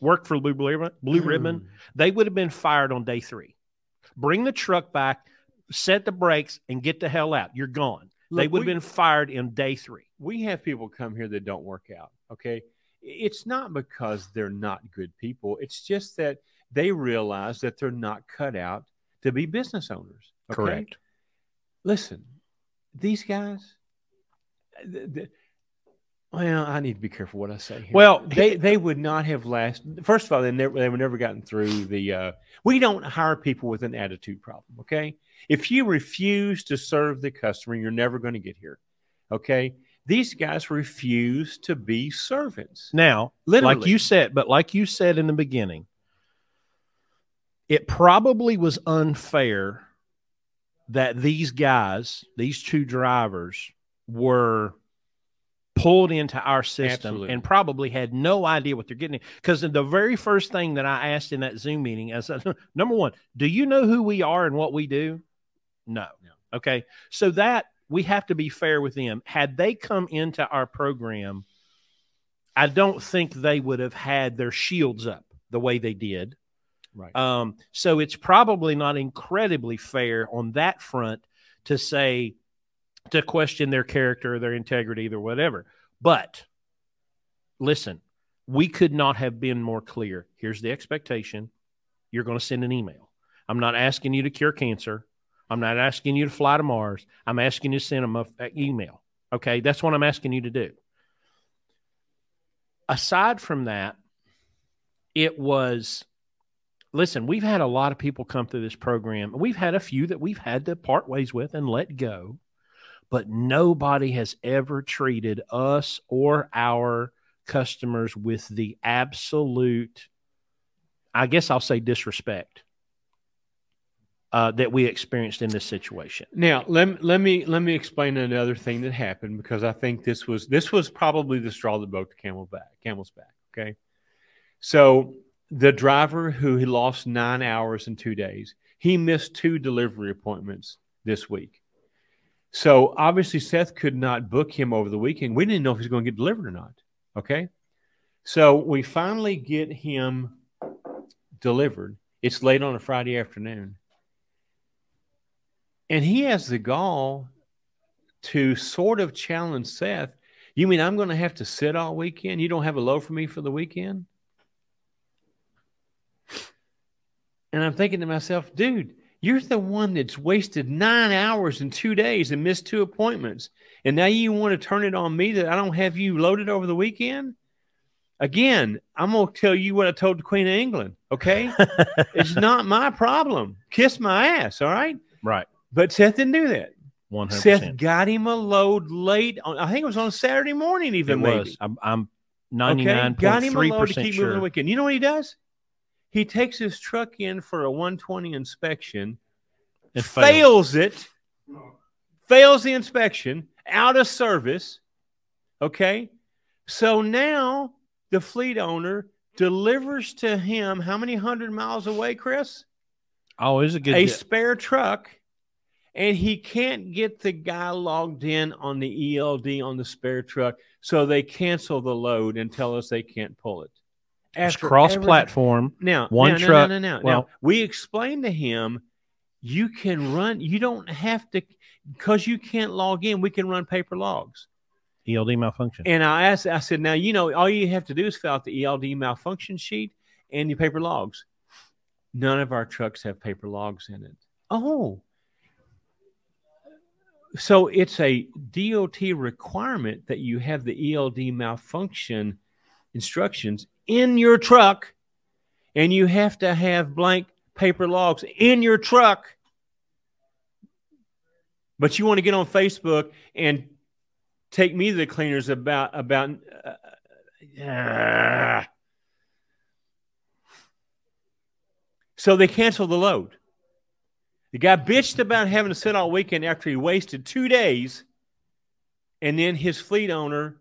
worked for blue ribbon blue ribbon mm. they would have been fired on day three bring the truck back set the brakes and get the hell out you're gone Look, they would have been fired in day three. We have people come here that don't work out. Okay. It's not because they're not good people. It's just that they realize that they're not cut out to be business owners. Okay? Correct. Listen, these guys, well, I need to be careful what I say here. Well, [laughs] they they would not have lasted. First of all, they never they would never gotten through the. Uh, we don't hire people with an attitude problem. Okay, if you refuse to serve the customer, you're never going to get here. Okay, these guys refuse to be servants. Now, Literally. like you said, but like you said in the beginning, it probably was unfair that these guys, these two drivers, were pulled into our system Absolutely. and probably had no idea what they're getting. Because the very first thing that I asked in that Zoom meeting, I said, [laughs] number one, do you know who we are and what we do? No. no. Okay. So that we have to be fair with them. Had they come into our program, I don't think they would have had their shields up the way they did. Right. Um, so it's probably not incredibly fair on that front to say to question their character, or their integrity, or whatever. But listen, we could not have been more clear. Here's the expectation you're going to send an email. I'm not asking you to cure cancer. I'm not asking you to fly to Mars. I'm asking you to send them an uh, email. Okay. That's what I'm asking you to do. Aside from that, it was listen, we've had a lot of people come through this program. We've had a few that we've had to part ways with and let go but nobody has ever treated us or our customers with the absolute, I guess I'll say disrespect. Uh, that we experienced in this situation. Now, let, let me let me explain another thing that happened because I think this was this was probably the straw that broke the camel back, camel's back. Okay, so the driver who he lost nine hours in two days, he missed two delivery appointments this week. So obviously, Seth could not book him over the weekend. We didn't know if he's going to get delivered or not. Okay. So we finally get him delivered. It's late on a Friday afternoon. And he has the gall to sort of challenge Seth. You mean I'm going to have to sit all weekend? You don't have a load for me for the weekend? And I'm thinking to myself, dude, you're the one that's wasted nine hours in two days and missed two appointments. And now you want to turn it on me that I don't have you loaded over the weekend? Again, I'm going to tell you what I told the Queen of England. Okay. [laughs] it's not my problem. Kiss my ass. All right. Right. But Seth didn't do that. 100%. Seth got him a load late. On, I think it was on Saturday morning, even. It maybe. was. I'm, I'm 99. Okay. Got him a load to keep sure. moving the weekend. You know what he does? He takes his truck in for a 120 inspection, and fails. fails it, fails the inspection, out of service. Okay. So now the fleet owner delivers to him how many hundred miles away, Chris? Oh, is a good a spare truck, and he can't get the guy logged in on the ELD on the spare truck, so they cancel the load and tell us they can't pull it after cross platform. Now, one now, truck. No, no, no, well, now, we explained to him, you can run. You don't have to because you can't log in. We can run paper logs. ELD malfunction. And I asked, I said, now you know, all you have to do is fill out the ELD malfunction sheet and your paper logs. None of our trucks have paper logs in it. Oh, so it's a DOT requirement that you have the ELD malfunction instructions in your truck. and you have to have blank paper logs in your truck. But you want to get on Facebook and take me to the cleaners about about uh, so they canceled the load. The guy bitched about having to sit all weekend after he wasted two days, and then his fleet owner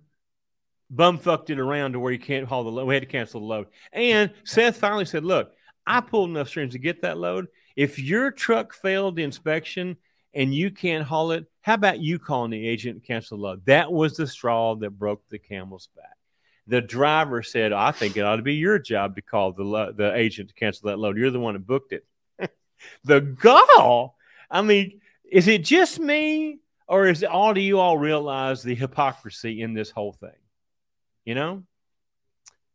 bumfucked it around to where you can't haul the load. We had to cancel the load. And Seth finally said, Look, I pulled enough strings to get that load. If your truck failed the inspection and you can't haul it, how about you calling the agent and cancel the load? That was the straw that broke the camel's back. The driver said, I think it ought to be your job to call the, lo- the agent to cancel that load. You're the one that booked it. [laughs] the gall. I mean, is it just me or is all do you all realize the hypocrisy in this whole thing? You know?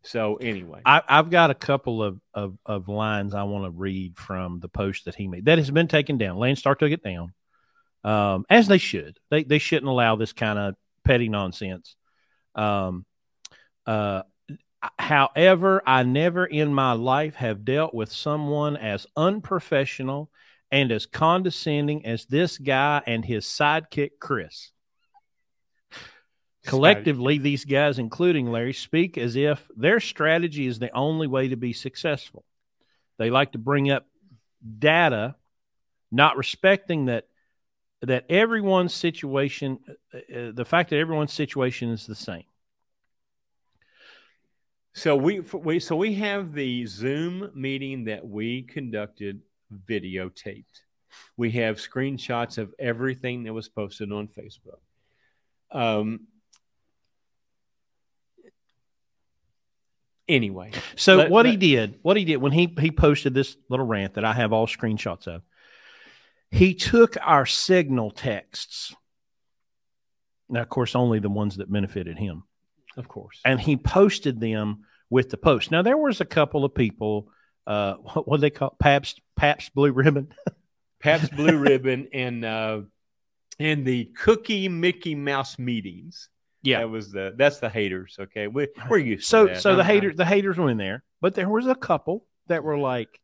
So anyway, I, have got a couple of, of, of lines I want to read from the post that he made that has been taken down. Landstar took it down, um, as they should. They they shouldn't allow this kind of petty nonsense. Um, uh, however, I never in my life have dealt with someone as unprofessional and as condescending as this guy and his sidekick Chris. Collectively, these guys, including Larry, speak as if their strategy is the only way to be successful. They like to bring up data, not respecting that that everyone's situation, uh, uh the fact that everyone's situation is the same. So we, we so we have the Zoom meeting that we conducted videotaped. We have screenshots of everything that was posted on Facebook. Um, anyway, so let, what let, he did, what he did when he he posted this little rant that I have all screenshots of, he took our signal texts. Now, of course, only the ones that benefited him of course. And he posted them with the post. Now there was a couple of people. Uh, [laughs] what, what they call paps Pabst Blue Ribbon, [laughs] paps Blue Ribbon, and uh, and the Cookie Mickey Mouse meetings. Yeah, that was the that's the haters. Okay, we, we're used. So so the haters the haters were in there, but there was a couple that were like,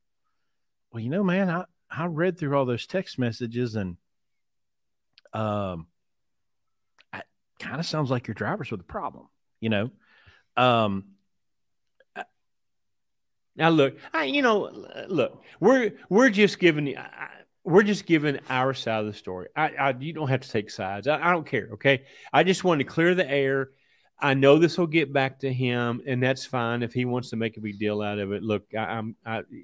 well, you know, man, I I read through all those text messages and um, it kind of sounds like your drivers were the problem you know. Um, now look, I, you know, look, we're we're just giving we're just giving our side of the story. I, I you don't have to take sides. I, I, don't care. Okay, I just wanted to clear the air. I know this will get back to him, and that's fine if he wants to make a big deal out of it. Look, I, am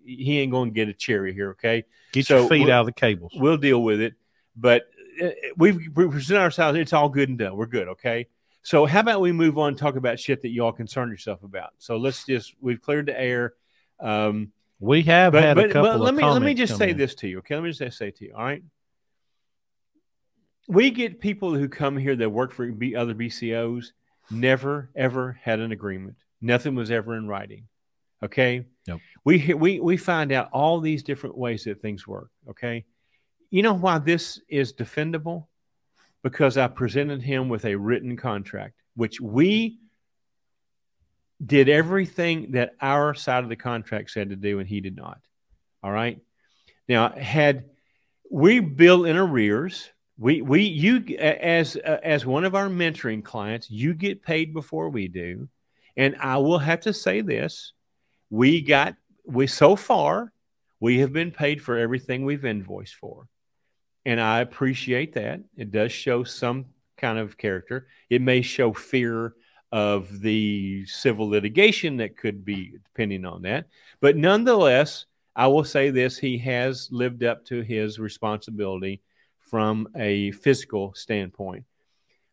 he ain't going to get a cherry here. Okay, get so your feet we'll, out of the cables. We'll deal with it, but uh, we've we present ourselves. It's all good and done. We're good. Okay. So how about we move on and talk about shit that you all concern yourself about? So let's just we've cleared the air. Um, we have but, had but, a couple. But let me let me just say in. this to you. Okay, let me just say to you. All right, we get people who come here that work for B, other BCOs. Never ever had an agreement. Nothing was ever in writing. Okay. Nope. We we we find out all these different ways that things work. Okay. You know why this is defendable? because I presented him with a written contract, which we did everything that our side of the contract said to do, and he did not. All right. Now, had we bill in arrears, we we you as uh, as one of our mentoring clients, you get paid before we do, and I will have to say this: we got we so far we have been paid for everything we've invoiced for and I appreciate that. It does show some kind of character. It may show fear of the civil litigation that could be depending on that. But nonetheless, I will say this he has lived up to his responsibility from a physical standpoint.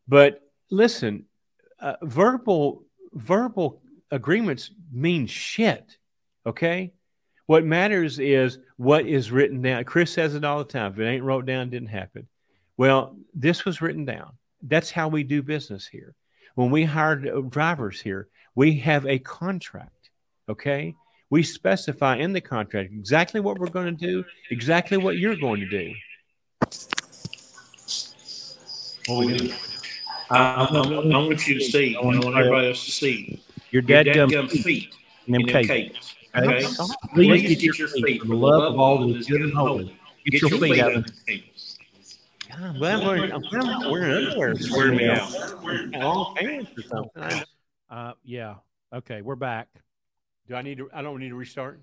But listen, uh, verbal verbal agreements mean shit, okay? What matters is what is written down. Chris says it all the time. If it ain't wrote down, it didn't happen. Well, this was written down. That's how we do business here. When we hire uh, drivers here, we have a contract. Okay. We specify in the contract exactly what we're going to do, exactly what you're going to do. What we do. I, I, I, want you to see. I want everybody else to see your dad, your dad gum feet, feet in them cables. cables. Okay? Please get your feet, for the love of all that is good and holy. Get your feet out of the tables. I'm glad wearing, I'm glad I'm wearing underwear. It's wearing me out. Long pants or something. Uh, yeah. Okay, we're back. Do I need to? I don't need to restart.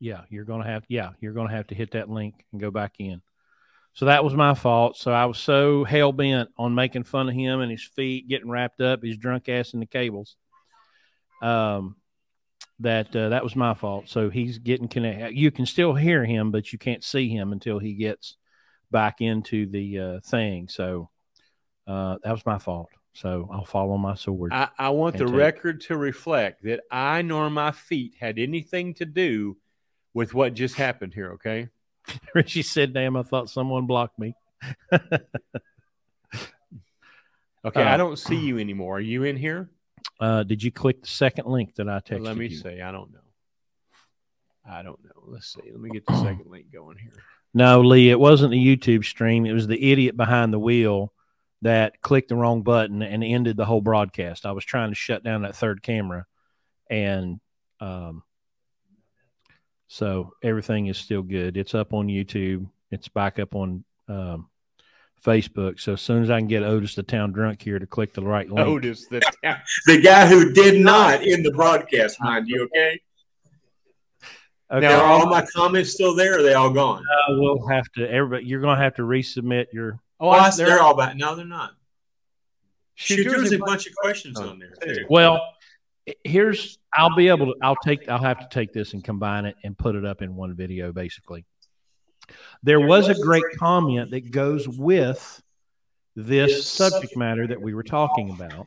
Yeah, you're gonna have. Yeah, you're gonna have to hit that link and go back in. So that was my fault. So I was so hell bent on making fun of him and his feet getting wrapped up, his drunk ass in the cables. Um, that uh, that was my fault. So he's getting connected. You can still hear him, but you can't see him until he gets back into the uh, thing. So uh, that was my fault. So I'll follow my sword. I, I want the take- record to reflect that I nor my feet had anything to do with what just happened here. Okay. [laughs] Richie said, "Damn, I thought someone blocked me." [laughs] Okay. Uh, I don't see you anymore. Are you in here? Uh, did you click the second link that I texted Let me you? see. I don't know. I don't know. Let's see. Let me get the second link going here. No, Lee, it wasn't the YouTube stream. It was the idiot behind the wheel that clicked the wrong button and ended the whole broadcast. I was trying to shut down that third camera, and um, so everything is still good. It's up on YouTube. It's back up on um, Facebook. So as soon as I can get Otis the town drunk here to click the right link, Otis, the [laughs] town. The guy who did not in the broadcast, mind you, okay? Okay, Now, are all my comments still there? Or are they all gone? uh, we'll have to. Everybody, you're going to have to resubmit your. Oh, Well, I, they're, they're all back. No, they're not. Shoot, Shoot, there's a bunch of questions on there too. Well, here's I'll be able to I'll take I'll have to take this and combine it and put it up in one video basically. There was a great comment that goes with this subject matter that we were talking about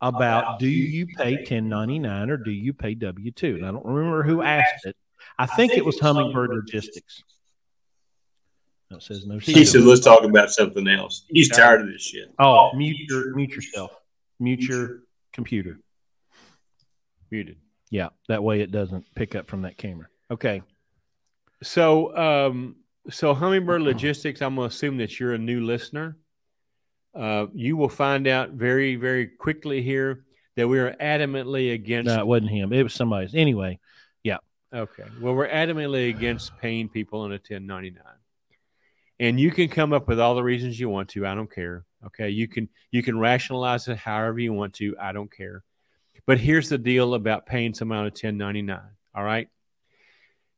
about do you pay 1099 or do you pay W2? And I don't remember who asked it. I think it was Hummingbird Logistics. That says no. He said, let's talk about something else. He's tired of this shit. Oh, mute your mute yourself. Mute your computer. muted. Yeah, that way it doesn't pick up from that camera. Okay. So, um, so Hummingbird Logistics, I'm going to assume that you're a new listener. Uh, you will find out very, very quickly here that we are adamantly against. No, it wasn't him. It was somebody's. Anyway, Okay. Well, we're adamantly against paying people on a 1099. And you can come up with all the reasons you want to. I don't care. Okay. You can you can rationalize it however you want to. I don't care. But here's the deal about paying someone on a 1099. All right.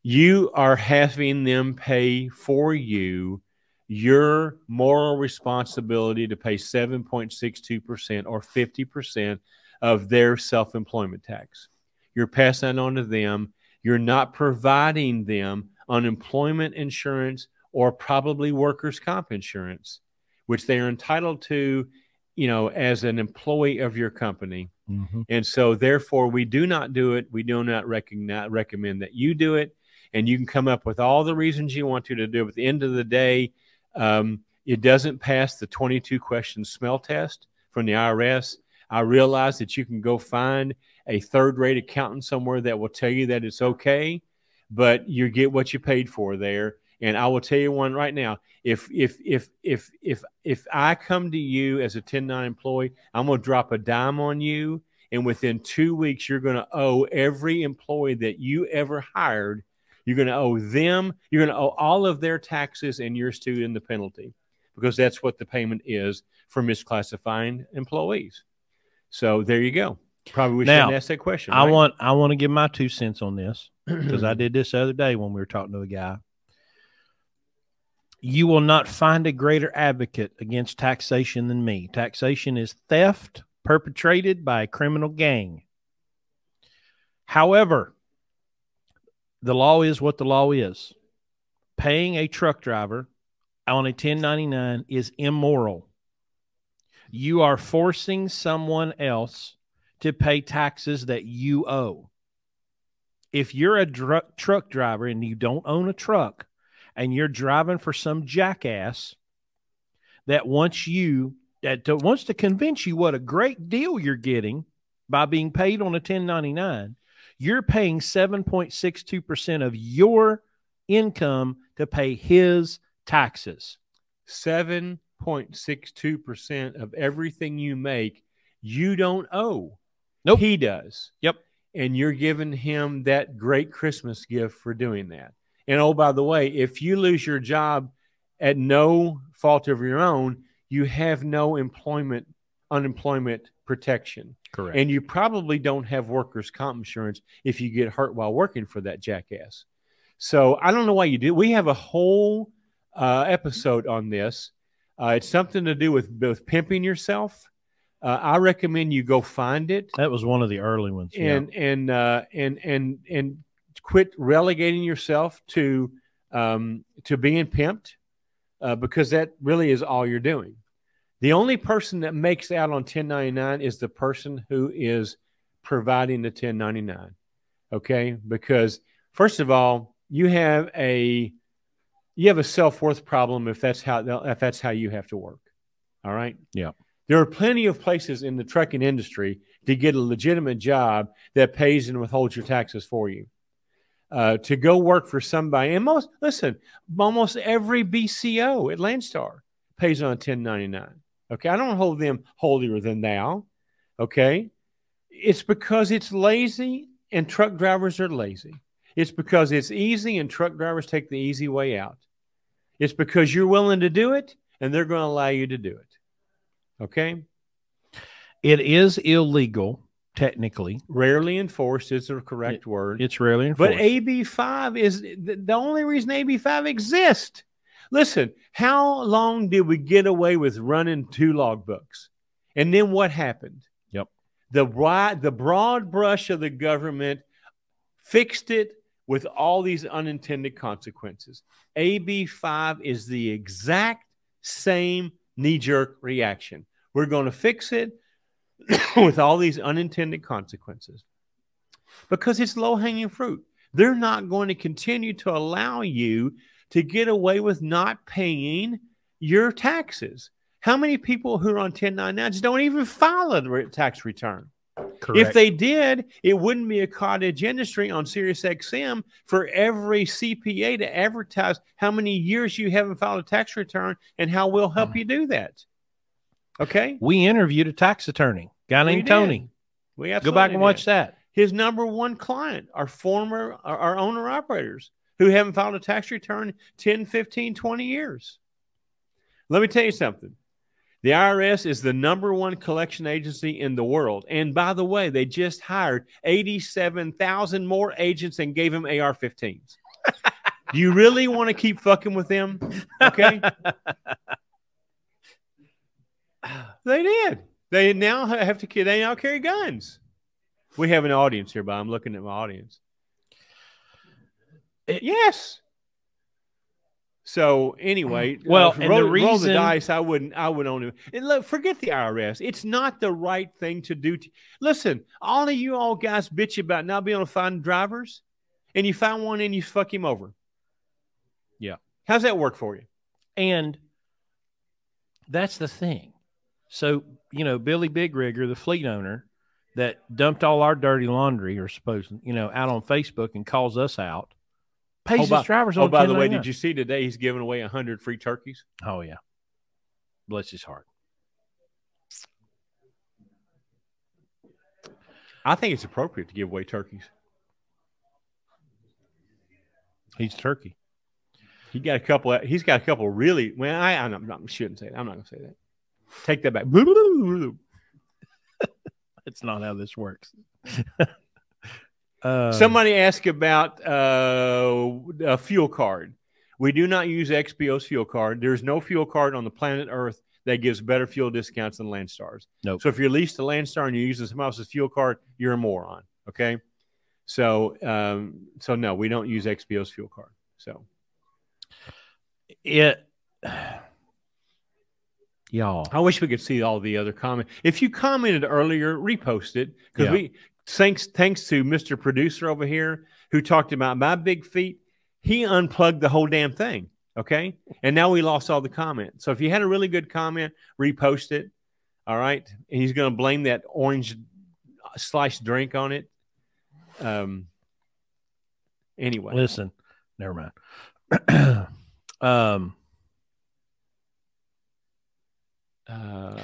You are having them pay for you your moral responsibility to pay 7.62% or 50% of their self employment tax. You're passing that on to them you're not providing them unemployment insurance or probably workers' comp insurance, which they are entitled to, you know, as an employee of your company. And so, therefore, we do not do it. We do not recognize, recommend that you do it. And you can come up with all the reasons you want to to do it. At the end of the day, um, it doesn't pass the 22 question smell test from the IRS. I realize that you can go find a third rate accountant somewhere that will tell you that it's okay, but you get what you paid for there. And I will tell you one right now. If if if if if if I come to you as a 10-9 employee, I'm gonna drop a dime on you, and within two weeks, you're gonna owe every employee that you ever hired, you're gonna owe them, you're gonna owe all of their taxes and yours too in the penalty, because that's what the payment is for misclassifying employees. So there you go. Probably we Now, shouldn't ask that question. I right? want I want to give my two cents on this because I [clears throat] did this the other day when we were talking to a guy. You will not find a greater advocate against taxation than me. Taxation is theft perpetrated by a criminal gang. However, the law is what the law is. Paying a truck driver on a 1099 is immoral. You are forcing someone else to pay taxes that you owe. If you're a dr- truck driver and you don't own a truck and you're driving for some jackass that wants you that to- wants to convince you what a great deal you're getting by being paid on a 1099, you're paying 7.62% of your income to pay his taxes. 7.62% of everything you make, you don't owe. Nope. He does. Yep. and you're giving him that great Christmas gift for doing that. And oh, by the way, if you lose your job at no fault of your own, you have no employment unemployment protection. Correct. And you probably don't have workers' comp insurance if you get hurt while working for that jackass. So I don't know why you do. We have a whole uh, episode on this. Uh, it's something to do with, with pimping yourself. Uh, I recommend you go find it that was one of the early ones. yeah. and and uh, and and and quit relegating yourself to um, to being pimped uh, because that really is all you're doing. The only person that makes out on 1099 is the person who is providing the 1099. Okay, because first of all, you have a you have a self worth problem if that's how if that's how you have to work. All right. Yeah. There are plenty of places in the trucking industry to get a legitimate job that pays and withholds your taxes for you. Uh, to go work for somebody, and most listen, almost every BCO at Landstar pays on a 1099. Okay, I don't hold them holier than thou. Okay, it's because it's lazy and truck drivers are lazy. It's because it's easy and truck drivers take the easy way out. It's because you're willing to do it and they're going to allow you to do it. Okay. it is illegal technically. Rarely enforced is the correct word. It's rarely enforced. But. AB5 is the, only reason AB5 exists. Listen, how long did we get away with running two logbooks? And then what happened? Yep. The wide, the broad brush of the government fixed it with all these unintended consequences. AB5 is the exact same knee jerk reaction. We're going to fix it [coughs] with all these unintended consequences because it's low hanging fruit. They're not going to continue to allow you to get away with not paying your taxes. How many people who are on 1099s don't even file a tax return? Correct. If they did, it wouldn't be a cottage industry on SiriusXM for every CPA to advertise how many years you haven't filed a tax return and how we'll help uh-huh. you do that. Okay? we interviewed a tax attorney, guy We named did. Tony. We Go back and did. watch that. his number one client are former our, owner operators who haven't filed a tax return 10 15 20 years let me tell you something the irs is the number one collection agency in the world and by the way they just hired 87000 more agents and gave them ar-15s [laughs] do you really want to keep fucking with them okay [laughs] they did they now have to they now carry guns we have an audience here, but I'm looking at my audience. It- yes. So anyway, Well, uh, roll, the roll the dice. I wouldn't. I would only. And look, forget the IRS. It's not the right thing to do. To, listen, all of you all guys bitch about not being able to find drivers, and you find one and you fuck him over. Yeah. How's that work for you? And that's the thing. So, you know, Billy Big Rigger, the fleet owner that dumped all our dirty laundry or supposed, you know, out on Facebook and calls us out, pays Oh, his by- drivers Oh, on by the way, did oh you see today he's giving away hundred free turkeys? Oh, yeah. Bless his heart. I think it's appropriate to give away turkeys. He's turkey. He got a couple. He's got a couple really. Well, I, I'm not, I shouldn't say that. I'm not going to say that. Take that back. [laughs] That's not how this works. uh, [laughs] Somebody asked about uh, a fuel card. We do not use XPO's fuel card. There's no fuel card on the planet Earth that gives better fuel discounts than Landstar's. Nope. So if you're leased to Landstar and you're using somebody else's fuel card, you're a moron. Okay. So, um, so no, we don't use XPO's fuel card. So it, y'all. I wish we could see all the other comments. If you commented earlier, repost it because Yeah. we thanks thanks to Mr. Producer over here who talked about my big feet. He unplugged the whole damn thing. Okay, and now we lost all the comments. So if you had a really good comment, repost it. All right, and he's going to blame that orange sliced drink on it. Um. Anyway, Listen, never mind. [clears throat] um, uh,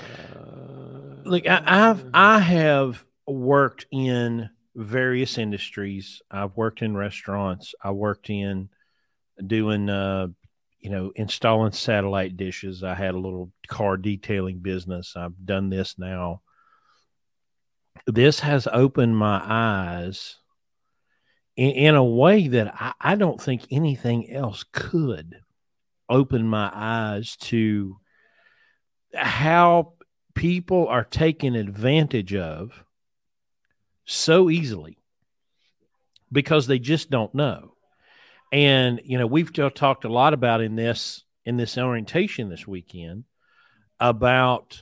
look, I, I've I have worked in various industries. I've worked in restaurants. I worked in doing, uh, you know, installing satellite dishes. I had a little car detailing business. I've done this now. This has opened my eyes in, in a way that I, I don't think anything else could open my eyes to how people are taken advantage of so easily because they just don't know. And you know, we've talked a lot about in this in this orientation this weekend about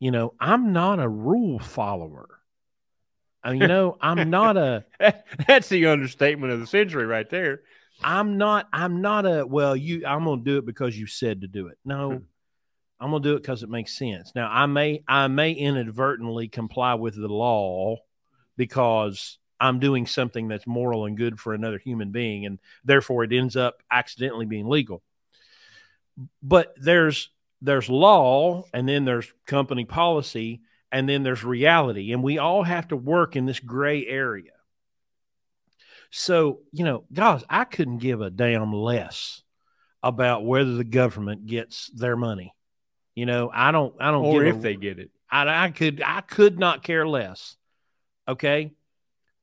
you know, I'm not a rule follower. I mean, you know, I'm not a [laughs] That's the understatement of the century right there. I'm not I'm not a well, you I'm going to do it because you said to do it. No. Hmm. I'm to do it cuz it makes sense. Now, I may I may inadvertently comply with the law because I'm doing something that's moral and good for another human being, and therefore it ends up accidentally being legal. But there's there's law, and then there's company policy, and then there's reality, and we all have to work in this gray area. So you know, guys, I couldn't give a damn less about whether the government gets their money. You know, I don't. I don't. Or if a, they get it. I, I could I could not care less. Okay.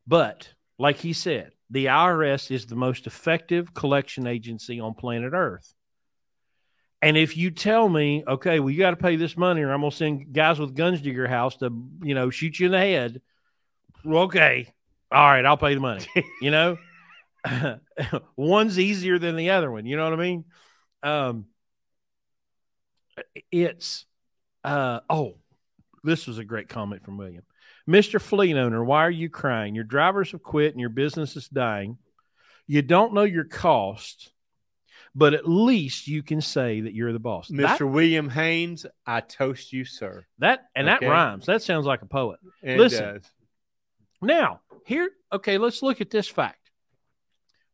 But like he said, the IRS is the most effective collection agency on planet Earth. And if you tell me, okay, well, you got to pay this money or I'm going to send guys with guns to your house to, you know, shoot you in the head. Well, okay. All right. I'll pay the money. you know, [laughs] one's easier than the other one. You know what I mean? Um, it's, uh, oh, this was a great comment from William. Mr. Fleet owner, why are you crying? Your drivers have quit and your business is dying. You don't know your cost, but at least you can say that you're the boss. Mr. That, William Haynes, I toast you, sir. that and Okay. that rhymes. That sounds like a poet. It Listen. does. Now, here, okay, let's look at this fact.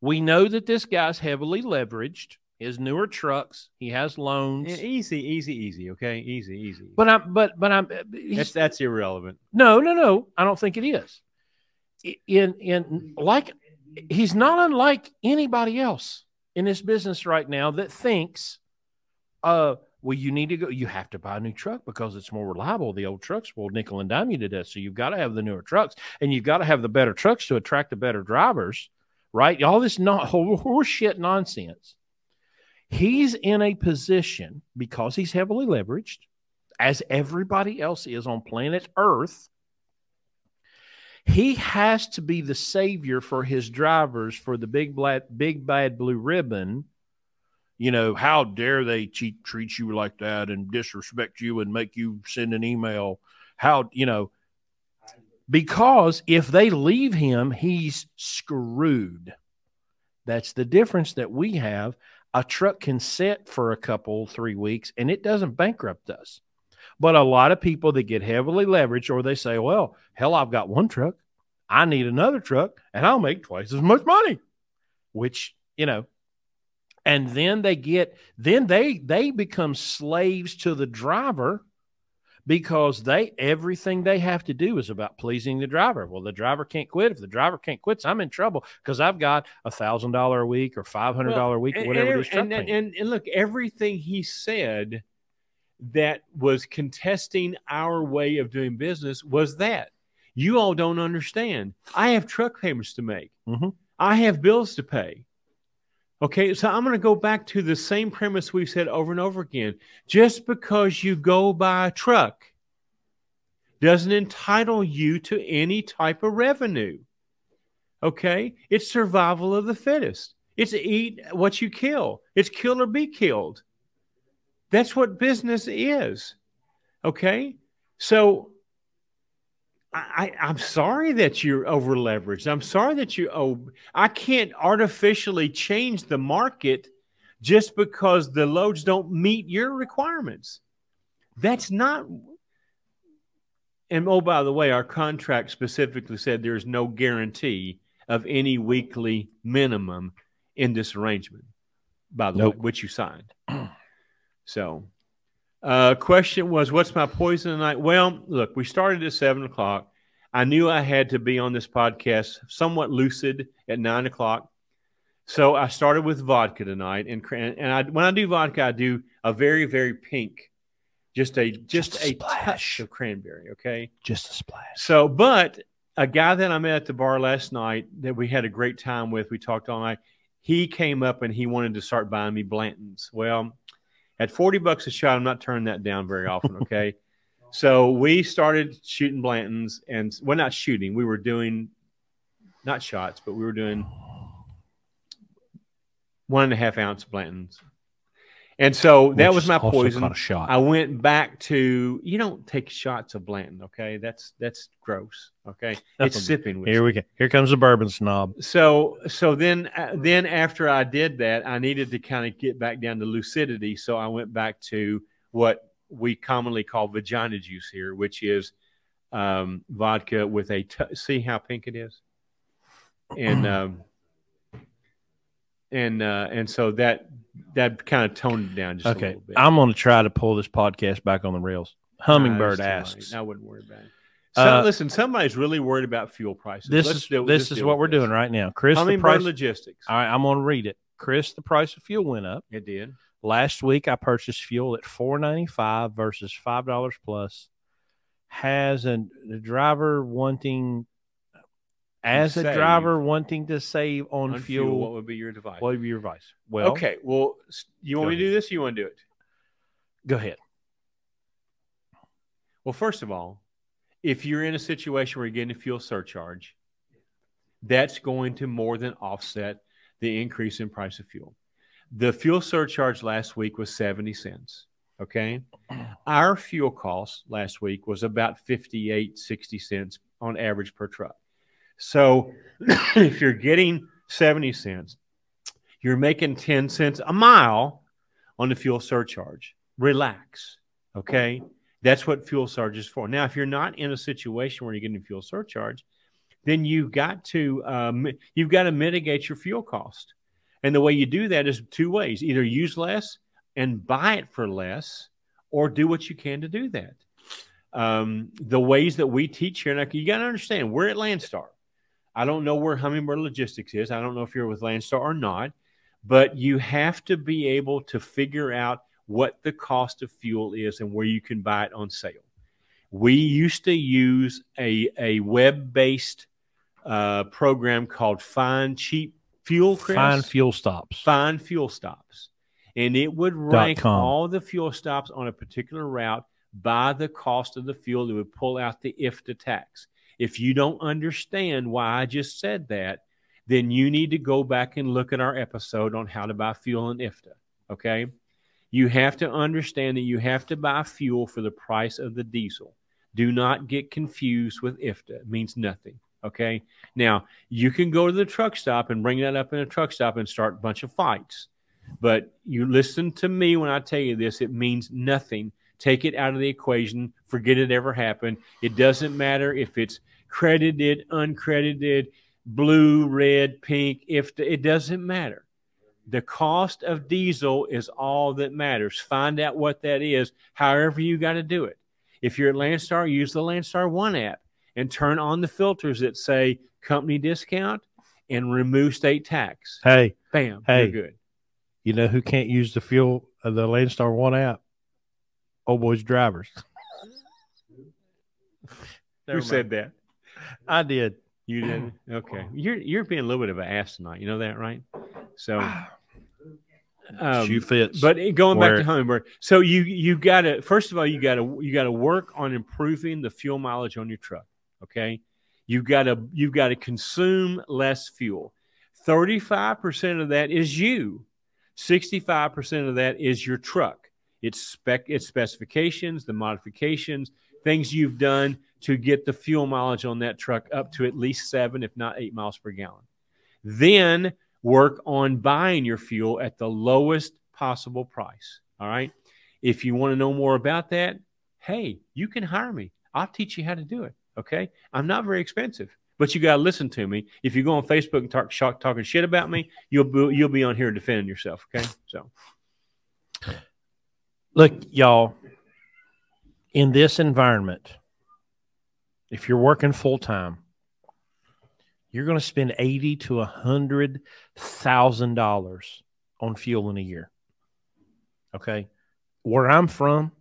We know that this guy's heavily leveraged. His newer trucks, he has loans. Easy, easy, easy. Okay, easy, easy. But I'm, but, but I'm. that's that's irrelevant. No, no, no. I don't think it is. In in like he's not unlike anybody else in this business right now that thinks, uh, well, you need to go. You have to buy a new truck because it's more reliable. The old trucks will nickel and dime you to death. So you've got to have the newer trucks, and you've got to have the better trucks to attract the better drivers. Right? All this not [laughs] horse shit nonsense. He's in a position because he's heavily leveraged, as everybody else is on planet Earth he has to be the savior for his drivers for the big black big bad blue ribbon. You know how dare they cheat, treat you like that and disrespect you and make you send an email. How you know because if they leave him he's screwed. That's the difference that we have a truck can sit for a couple three weeks and it doesn't bankrupt us but a lot of people that get heavily leveraged, or they say, well, hell, I've got one truck. I need another truck and I'll make twice as much money, which, you know, and then they get, then they, they become slaves to the driver because they, everything they have to do is about pleasing the driver. Well, the driver can't quit. If the driver can't quit, I'm in trouble because I've got a thousand dollar a week or $500 a week or whatever and, it is. and, and, and, and look, everything he said that was contesting our way of doing business was that you all don't understand. I have truck payments to make. Mhm. I have bills to pay. Okay, so I'm going to go back to the same premise we've said over and over again. Just because you go buy a truck doesn't entitle you to any type of revenue. Okay, it's survival of the fittest. It's eat what you kill. It's kill or be killed. That's what business is. Okay, so I, I, I'm sorry that you're over leveraged. I'm sorry that you oh I can't artificially change the market just because the loads don't meet your requirements. That's not. And oh, by the way, our contract specifically said there's no guarantee of any weekly minimum in this arrangement. By the Nope. way, which you signed. [clears throat] so, uh, question was, what's my poison tonight? Well, look, we started at seven o'clock. I knew I had to be on this podcast somewhat lucid at nine o'clock. So I started with vodka tonight, and and I, when I do vodka, I do a very very pink, just a just, Just a a, splash. touch of cranberry. Okay. Just a splash. So, but a guy that I met at the bar last night that we had a great time with, we talked all night. He came up and he wanted to start buying me Blanton's. Well, at 40 bucks a shot, I'm not turning that down very often. [laughs] Okay. so we started shooting Blanton's and well, not shooting, we were doing not shots, but we were doing one and a half ounce Blanton's. And so that was my poison. a shot. I went back to you don't take shots of Blanton, okay? That's that's gross. Okay, That's [laughs] it's a- sipping. Whiskey. Here we go. Here comes the bourbon snob. So so then uh, then after I did that, I needed to kind of get back down to lucidity. So I went back to what we commonly call vagina juice here, which is um, vodka with a t- see how pink it is, and [clears throat] um, and uh, and so that that kind of toned it down just a Okay, little bit. I'm going to try to pull this podcast back on the rails. Hummingbird asks. late. I wouldn't worry about it. So, Uh, listen, somebody's really worried about fuel prices. This Let's is deal- this is what we're this. doing right now, Chris. The Hummingbird price. Logistics. All right, I'm going to read it. Chris, the price of fuel went up. It did. Last week, I purchased fuel at four ninety five versus five dollars plus. Has a the driver wanting, as a save. driver wanting to save on, On fuel, fuel, what would be your advice? what would be your advice? Well, okay. Well, you want me to do this? Or you want to do it? go ahead. Well, first of all, if you're in a situation where you're getting a fuel surcharge, that's going to more than offset the increase in price of fuel. The fuel surcharge last week was 70 cents. Okay. Our fuel cost last week was about 58, 60 cents on average per truck. So [coughs] if you're getting 70 cents, you're making 10 cents a mile on the fuel surcharge. Relax. Okay. That's what fuel surcharge is for. Now, if you're not in a situation where you're getting a fuel surcharge, then you've got to um, you've got to mitigate your fuel cost. And the way you do that is two ways: either use less and buy it for less, or do what you can to do that. Um, the ways that we teach here, now you got to understand, we're at Landstar. I don't know where Hummingbird Logistics is. I don't know if you're with Landstar or not, but you have to be able to figure out what the cost of fuel is and where you can buy it on sale. We used to use a, a web based uh, program called Find Cheap Fuel. Chris. Fine fuel stops. Find Fuel Stops. And it would rank all the fuel stops on a particular route by the cost of the fuel. It would pull out the IFTA tax. If you don't understand why I just said that, then you need to go back and look at our episode on how to buy fuel in IFTA. Okay. You have to understand that you have to buy fuel for the price of the diesel. Do not get confused with IFTA. It means nothing. Okay. Now, you can go to the truck stop and bring that up in a truck stop and start a bunch of fights. But you listen to me when I tell you this, it means nothing. Take it out of the equation. Forget it ever happened. It doesn't matter if it's credited, uncredited, blue, red, pink. If the, it doesn't matter. The cost of diesel is all that matters. Find out what that is, however you got to do it. If you're at Landstar, use the Landstar One app and turn on the filters that say company discount and remove state tax. Hey, Bam, Hey. you're good. you know who can't use the fuel of the Landstar One app? Old boys drivers. Who said that? I did. You did. Okay, you're you're being a little bit of an ass tonight. You know that, right? So, um, Shoe fits. But going back to Hummingbird, so you you got to first of all you got to you got to work on improving the fuel mileage on your truck. Okay, you got to you got to consume less fuel. Thirty five percent of that is you. Sixty five percent of that is your truck. It's spec its specifications, the modifications, things you've done to get the fuel mileage on that truck up to at least seven, if not eight miles per gallon. Then work on buying your fuel at the lowest possible price. All right. If you want to know more about that, hey, you can hire me. I'll teach you how to do it. Okay. I'm not very expensive, but you got to listen to me. If you go on Facebook and talk, talk talking shit about me, you'll be, you'll be on here defending yourself. Okay. So Look, y'all, in this environment, if you're working full time, you're going to spend eighty to a hundred thousand dollars on fuel in a year. Okay, where I'm from,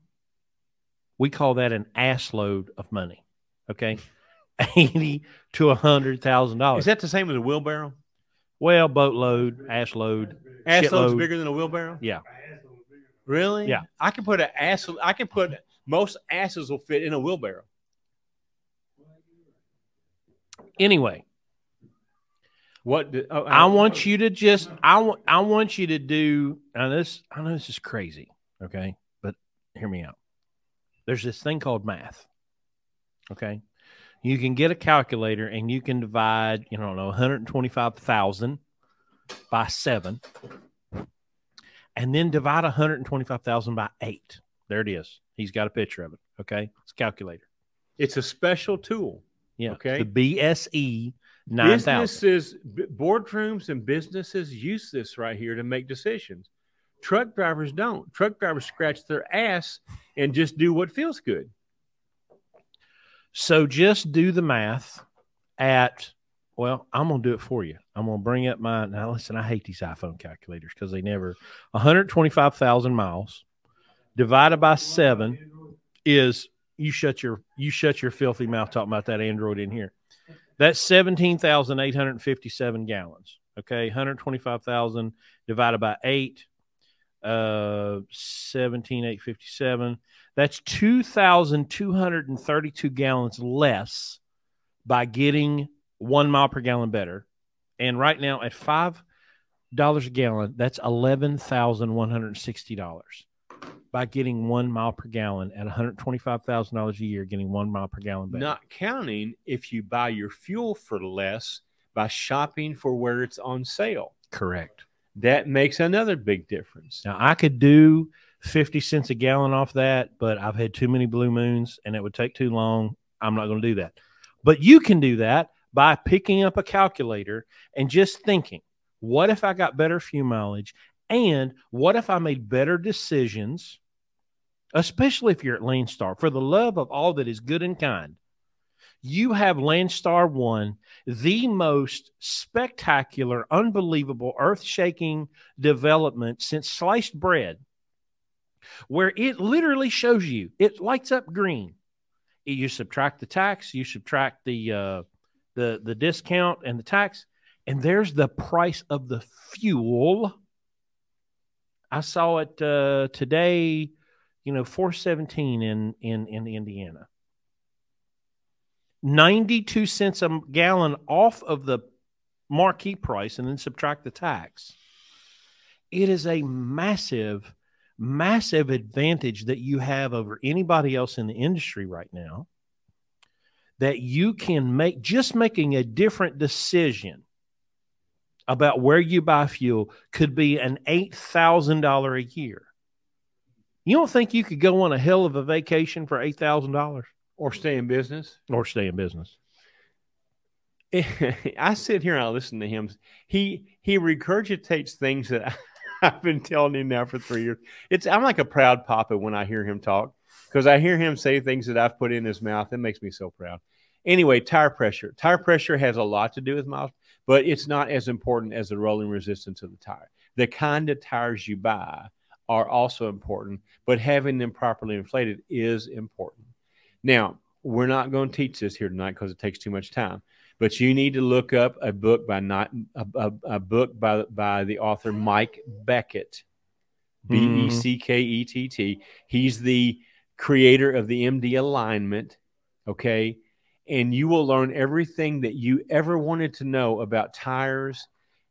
we call that an ass load of money. Okay, [laughs] eighty to a hundred thousand dollars. Is that the same as a wheelbarrow? Well, boatload, ass load, Ass shitload. load's bigger than a wheelbarrow. Yeah. Really? Yeah. I can put an ass. I can put most asses will fit in a wheelbarrow. Anyway, What? do- oh, I oh, want oh. you to just I want I want you to do and this I know this is crazy, okay? But hear me out. There's this thing called math. Okay? You can get a calculator and you can divide, you know, I don't know, 125,000 by 7 and then divide 125,000 by 8. There it is. He's got a picture of it, okay? It's a calculator. It's a special tool. Yeah. Okay. The BSE 9000. Businesses, b- boardrooms, and businesses use this right here to make decisions. Truck drivers don't. Truck drivers scratch their ass and just do what feels good. So just do the math at, well, I'm going to do it for you. I'm going to bring up my, now listen, I hate these iPhone calculators because they never, 125,000 miles divided by seven is, you shut your, you shut your filthy mouth talking about that Android in here. That's 17,857 gallons. Okay. 125,000 divided by eight, uh, 17,857. That's 2,232 gallons less by getting one mile per gallon better. And right now at $5 a gallon, that's $11,160 by getting one mile per gallon at $125,000 a year, getting one mile per gallon better. Not counting if you buy your fuel for less by shopping for where it's on sale. Correct. That makes another big difference. Now I could do 50 cents a gallon off that, but I've had too many blue moons and it would take too long. I'm not going to do that. But you can do that by picking up a calculator and just thinking, what if I got better fuel mileage? And what if I made better decisions, especially if you're at Landstar? For the love of all that is good and kind, you have Landstar One, the most spectacular, unbelievable, earth shaking development since sliced bread, where it literally shows you, it lights up green. You subtract the tax, you subtract the uh, the the discount and the tax, and there's the price of the fuel. I saw it uh, today, you know, four seventeen in in in Indiana. 92 cents a gallon off of the marquee price and then subtract the tax. It is a massive, massive advantage that you have over anybody else in the industry right now that you can make just making a different decision about where you buy fuel could be an $8,000 a year. You don't think you could go on a hell of a vacation for $8,000 Or stay in business. or stay in business? [laughs] I sit here and I listen to him. He he regurgitates things that [laughs] I've been telling him now for three years. It's I'm like a proud papa when I hear him talk because I hear him say things that I've put in his mouth. It makes me so proud. Anyway, tire pressure. Tire pressure has a lot to do with miles, but it's not as important as the rolling resistance of the tire. The kind of tires you buy are also important, but having them properly inflated is important. Now, we're not going to teach this here tonight because it takes too much time. But you need to look up a book by not a, a, a book by by the author Mike Beckett, B E C K E T T. Mm-hmm. He's the creator of the MD alignment. Okay, and you will learn everything that you ever wanted to know about tires,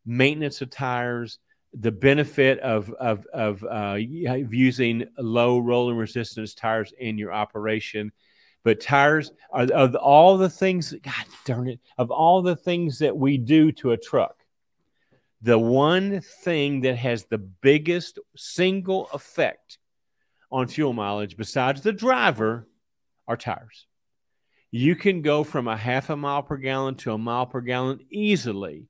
maintenance of tires, the benefit of of of, uh, of using low rolling resistance tires in your operation. But tires are of all the things. God darn it! Of all the things that we do to a truck, the one thing that has the biggest single effect on fuel mileage, besides the driver, are tires. You can go from a half a mile per gallon to a mile per gallon easily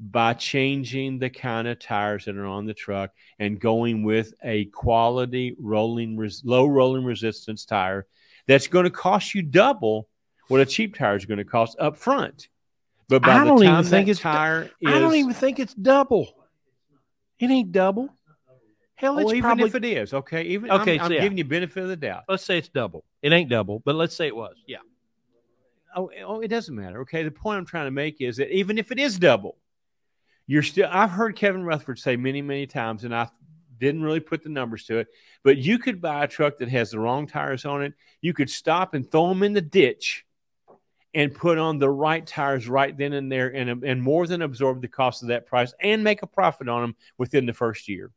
by changing the kind of tires that are on the truck and going with a quality rolling res- low rolling resistance tire that's going to cost you double what a cheap tire is going to cost up front. But by I the don't even time think that it's- tire is, I don't even think it's double. It ain't double. Hell, Oh, it's even probably. if it is okay. Even Okay, I'm, so I'm yeah. giving you benefit of the doubt. let's say it's double. It ain't double, but let's say it was. Yeah. Oh, oh, it doesn't matter. Okay, the point I'm trying to make is that even if it is double, you're still. I've heard Kevin Rutherford say many, many times, and I didn't really put the numbers to it, but you could buy a truck that has the wrong tires on it. You could stop and throw them in the ditch, and put on the right tires right then and there, and and more than absorb the cost of that price, and make a profit on them within the first year.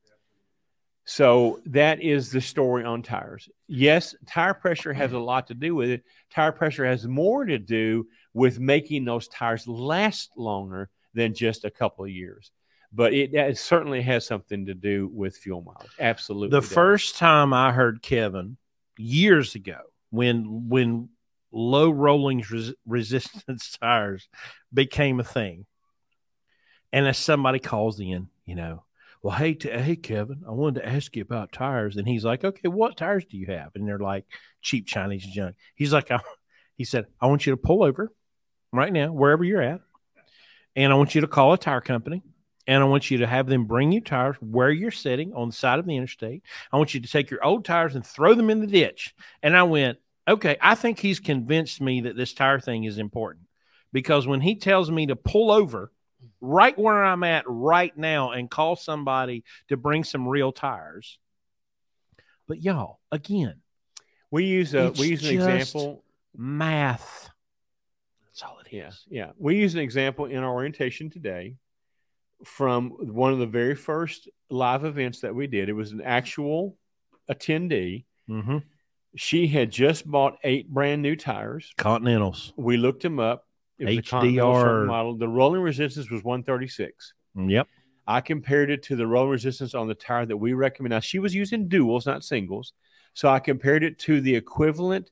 So that is the story on tires. Yes, tire pressure has a lot to do with it. Tire pressure has more to do with making those tires last longer than just a couple of years. But it, it certainly has something to do with fuel mileage. Absolutely. The does. first time I heard Kevin years ago, when when low rolling res- resistance tires became a thing, and as somebody calls in, you know, well, hey, t- uh, hey, Kevin, I wanted to ask you about tires, and he's like, okay, what tires do you have? And they're like cheap Chinese junk. He's like, I, [laughs] he said, I want you to pull over right now, wherever you're at, and I want you to call a tire company and I want you to have them bring you tires where you're sitting on the side of the interstate. I want you to take your old tires and throw them in the ditch. And I went, okay, I think he's convinced me that this tire thing is important because when he tells me to pull over right where I'm at right now and call somebody to bring some real tires. But y'all, again, we use a we use an example. math. That's all it is. Yeah, yeah. We use an example in our orientation today from one of the very first live events that we did. It was an actual attendee. Mm-hmm. She had just bought eight brand new tires. Continentals. We looked them up. It was a Continental HDR. model. The rolling resistance was 136. Mm, yep. I compared it to the rolling resistance on the tire that we recommend. Now she was using duals, not singles. So I compared it to the equivalent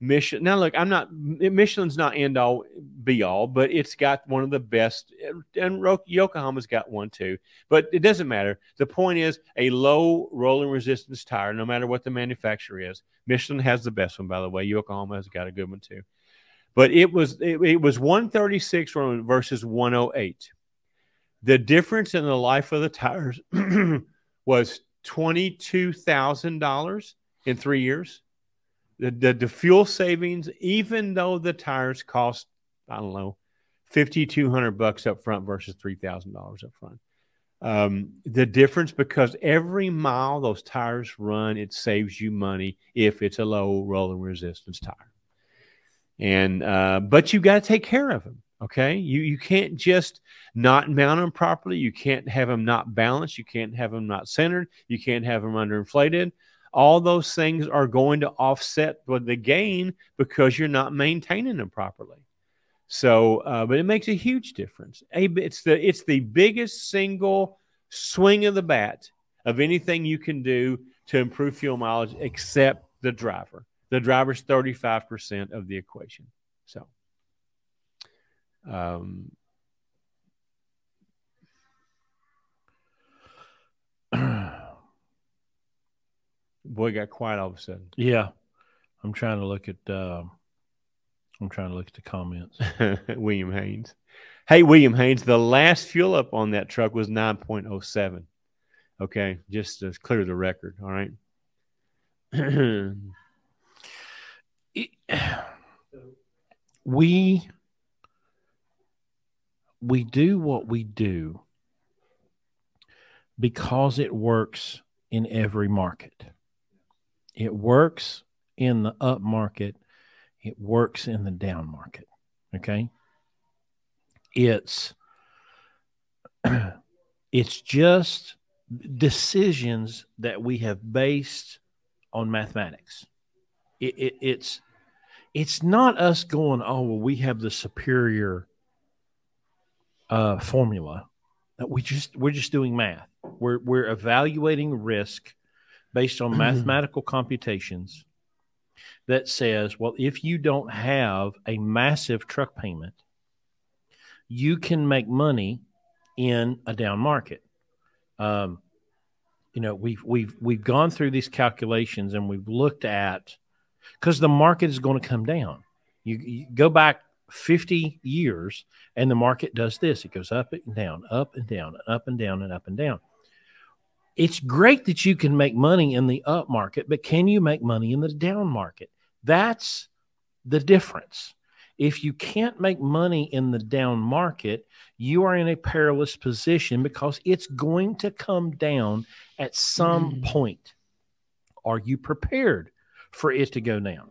Michelin. Now look, I'm not Michelin's not end all be all, but it's got one of the best, and Yokohama's got one too. But it doesn't matter. The point is, a low rolling resistance tire, no matter what the manufacturer is. Michelin has the best one, by the way. Yokohama has got a good one too. But it was it, it was 136 versus 108. The difference in the life of the tires [clears throat] was twenty-two thousand dollars in three years. The, the the fuel savings, even though the tires cost, I don't know, fifty-two hundred bucks up front versus three thousand dollars up front. Um, the difference because every mile those tires run, it saves you money if it's a low rolling resistance tire. And uh, but you got to take care of them. Okay, you you can't just not mount them properly. You can't have them not balanced. You can't have them not centered. You can't have them underinflated. All those things are going to offset the gain because you're not maintaining them properly. So, uh, but it makes a huge difference. It's the it's the biggest single swing of the bat of anything you can do to improve fuel mileage, except the driver. The driver's thirty five percent of the equation. So. Um, [clears throat] boy, got quiet all of a sudden. Yeah, I'm trying to look at. Uh, I'm trying to look at the comments. [laughs] William Haynes. Hey, William Haynes, the last fuel up on that truck was 9.07. Okay, just to clear the record. All right. [clears throat] It- [sighs] we we do what we do because it works in every market. It works in the up market. It works in the down market. Okay. It's [clears throat] it's just decisions that we have based on mathematics. It, it, it's it's not us going, oh well, we have the superior uh, formula. That we just we're just doing math. We're we're evaluating risk based on [clears throat] mathematical computations that says, well, if you don't have a massive truck payment, you can make money in a down market. Um, you know, we've we've we've gone through these calculations and we've looked at because the market is going to come down. You, you go back 50 years and the market does this it goes up and down, up and down, up and down, and up and down. It's great that you can make money in the up market, but can you make money in the down market? That's the difference. If you can't make money in the down market, you are in a perilous position because it's going to come down at some mm. point. Are you prepared for it to go down?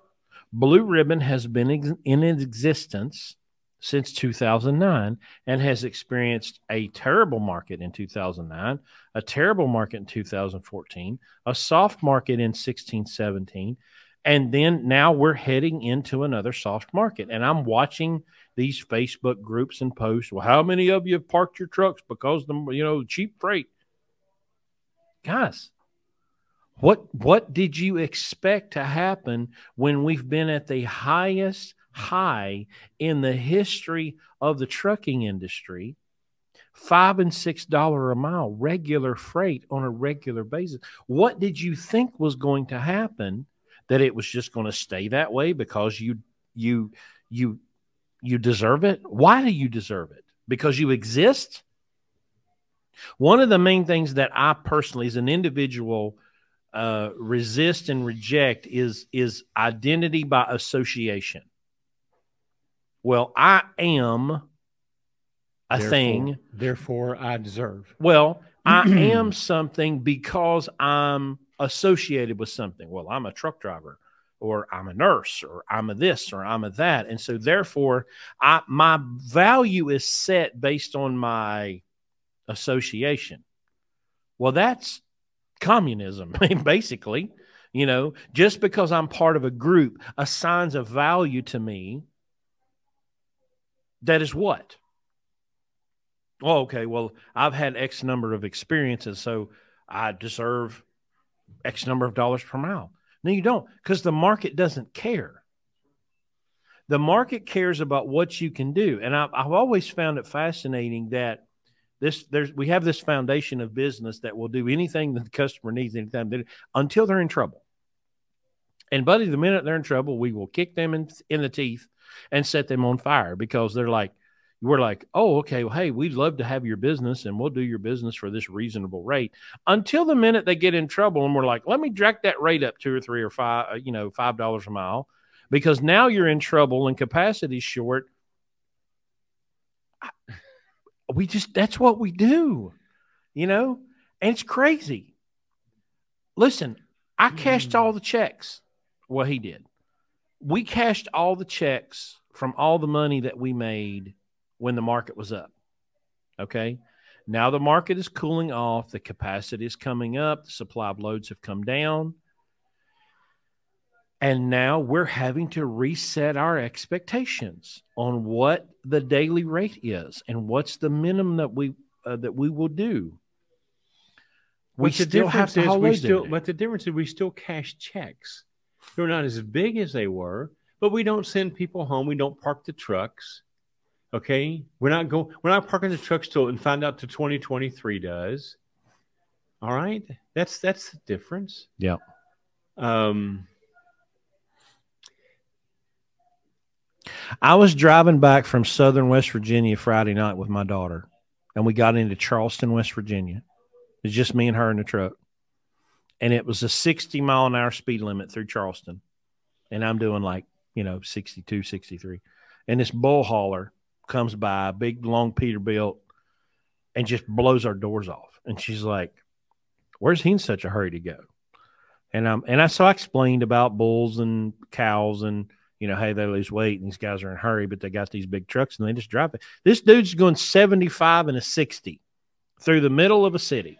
Blue Ribbon has been ex- in existence since 2009 and has experienced a terrible market in 2009, a terrible market in 2014, a soft market in 16 17, and then now we're heading into another soft market. And I'm watching these Facebook groups and posts. Well, how many of you have parked your trucks because the you know cheap freight? Guys, what what did you expect to happen when we've been at the highest high in the history of the trucking industry? Five and six dollar a mile regular freight on a regular basis. What did you think was going to happen? That it was just going to stay that way because you you you you deserve it. Why do you deserve it? Because you exist. One of the main things that I personally, as an individual, uh, resist and reject is is identity by association. Well, I am a therefore, thing. Therefore, I deserve. Well, I [clears throat] am something because I'm associated with something. Well, I'm a truck driver, or I'm a nurse, or I'm a this, or I'm a that, and so therefore, I my value is set based on my association. Well, that's communism, [laughs] basically. You know, just because I'm part of a group assigns a value to me that is what? Oh, okay. Well, I've had X number of experiences, so I deserve X number of dollars per mile. No, you don't, because the market doesn't care. The market cares about what you can do. And I've, I've always found it fascinating that this there's we have this foundation of business that will do anything that the customer needs anytime they, until they're in trouble. And buddy, the minute they're in trouble, we will kick them in, in the teeth and set them on fire because they're like, we're like, oh, okay, well, hey, we'd love to have your business and we'll do your business for this reasonable rate. Until the minute they get in trouble and we're like, let me jack that rate up two or three or five, uh, you know, five dollars a mile, because now you're in trouble and capacity's short we just that's what we do, you know, and it's crazy. Listen, I hmm. cashed all the checks. Well, he did. We cashed all the checks from all the money that we made when the market was up. Okay. Now the market is cooling off, the capacity is coming up, the supply of loads have come down. And now we're having to reset our expectations on what the daily rate is and what's the minimum that we uh, that we will do. We still have to we still, but the difference is we still cash checks. They're not as big as they were, but we don't send people home. We don't park the trucks. Okay, we're not going. We're not parking the trucks till and find out to 2023 does. All right, that's that's the difference. Yeah. Um, I was driving back from Southern West Virginia Friday night with my daughter, and we got into Charleston, West Virginia. It's just me and her in the truck. And it was a 60 mile an hour speed limit through Charleston. And I'm doing like, you know, 62, 63. And this bull hauler comes by, big, long Peterbilt, and just blows our doors off. And she's like, Where's he in such a hurry to go? And um, and I so I explained about bulls and cows and you know, hey, they lose weight and these guys are in a hurry, but they got these big trucks and they just drive it. This dude's going 75 and a 60 through the middle of a city.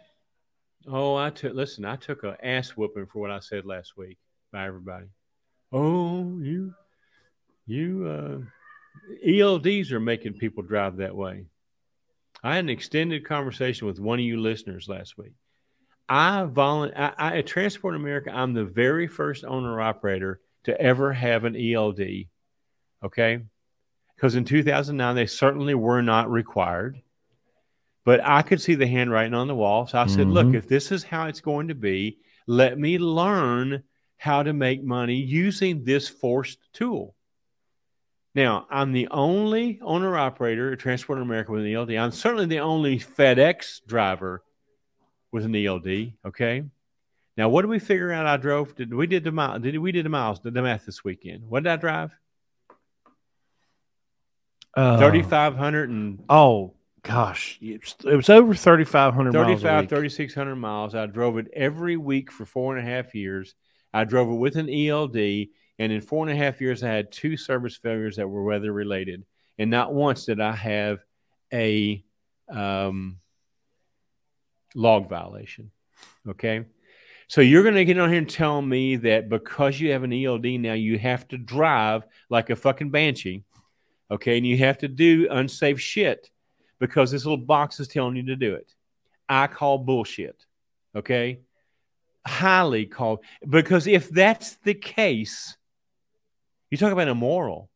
Oh, I took, listen, I took a ass whooping for what I said last week by everybody. Oh, you, you, uh, ELDs are making people drive that way. I had an extended conversation with one of you listeners last week. I volunteer I, I, at Transport America, I'm the very first owner operator to ever have an ELD. Okay. Because in 2009, they certainly were not required. But I could see the handwriting on the wall. So I said, mm-hmm. look, if this is how it's going to be, let me learn how to make money using this forced tool. Now, I'm the only owner operator of Transport America with an ELD. I'm certainly the only FedEx driver with an ELD. Okay. Now, what did we figure out? I drove. Did we did the mile? Did we did the miles? Did the math this weekend? What did I drive? Uh, Thirty five hundred and Oh gosh, it was, over thirty five hundred miles. a 35, week. 3600 miles. I drove it every week for four and a half years. I drove it with an ELD, and in four and a half years, I had two service failures that were weather related, and not once did I have a um, log violation. Okay. So you're going to get on here and tell me that because you have an ELD now, you have to drive like a fucking banshee, okay, and you have to do unsafe shit because this little box is telling you to do it. I call bullshit. Okay. Highly call because if that's the case, you talk about immoral.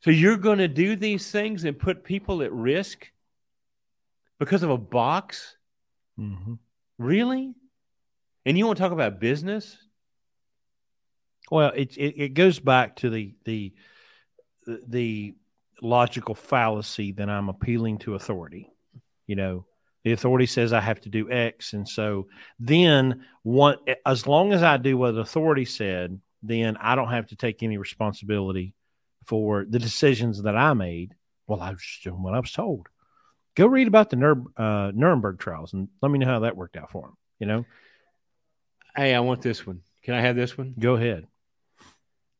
So you're going to do these things and put people at risk because of a box? Mhm. Really? And you want to talk about business? Well, it, it it goes back to the the the logical fallacy that I'm appealing to authority. You know, the authority says I have to do X, and so then one as long as I do what the authority said, then I don't have to take any responsibility for the decisions that I made. Well, I was just doing what I was told. Go read about the Nur- uh, Nuremberg trials and let me know how that worked out for him. You know, Hey, I want this one. Can I have this one? go ahead.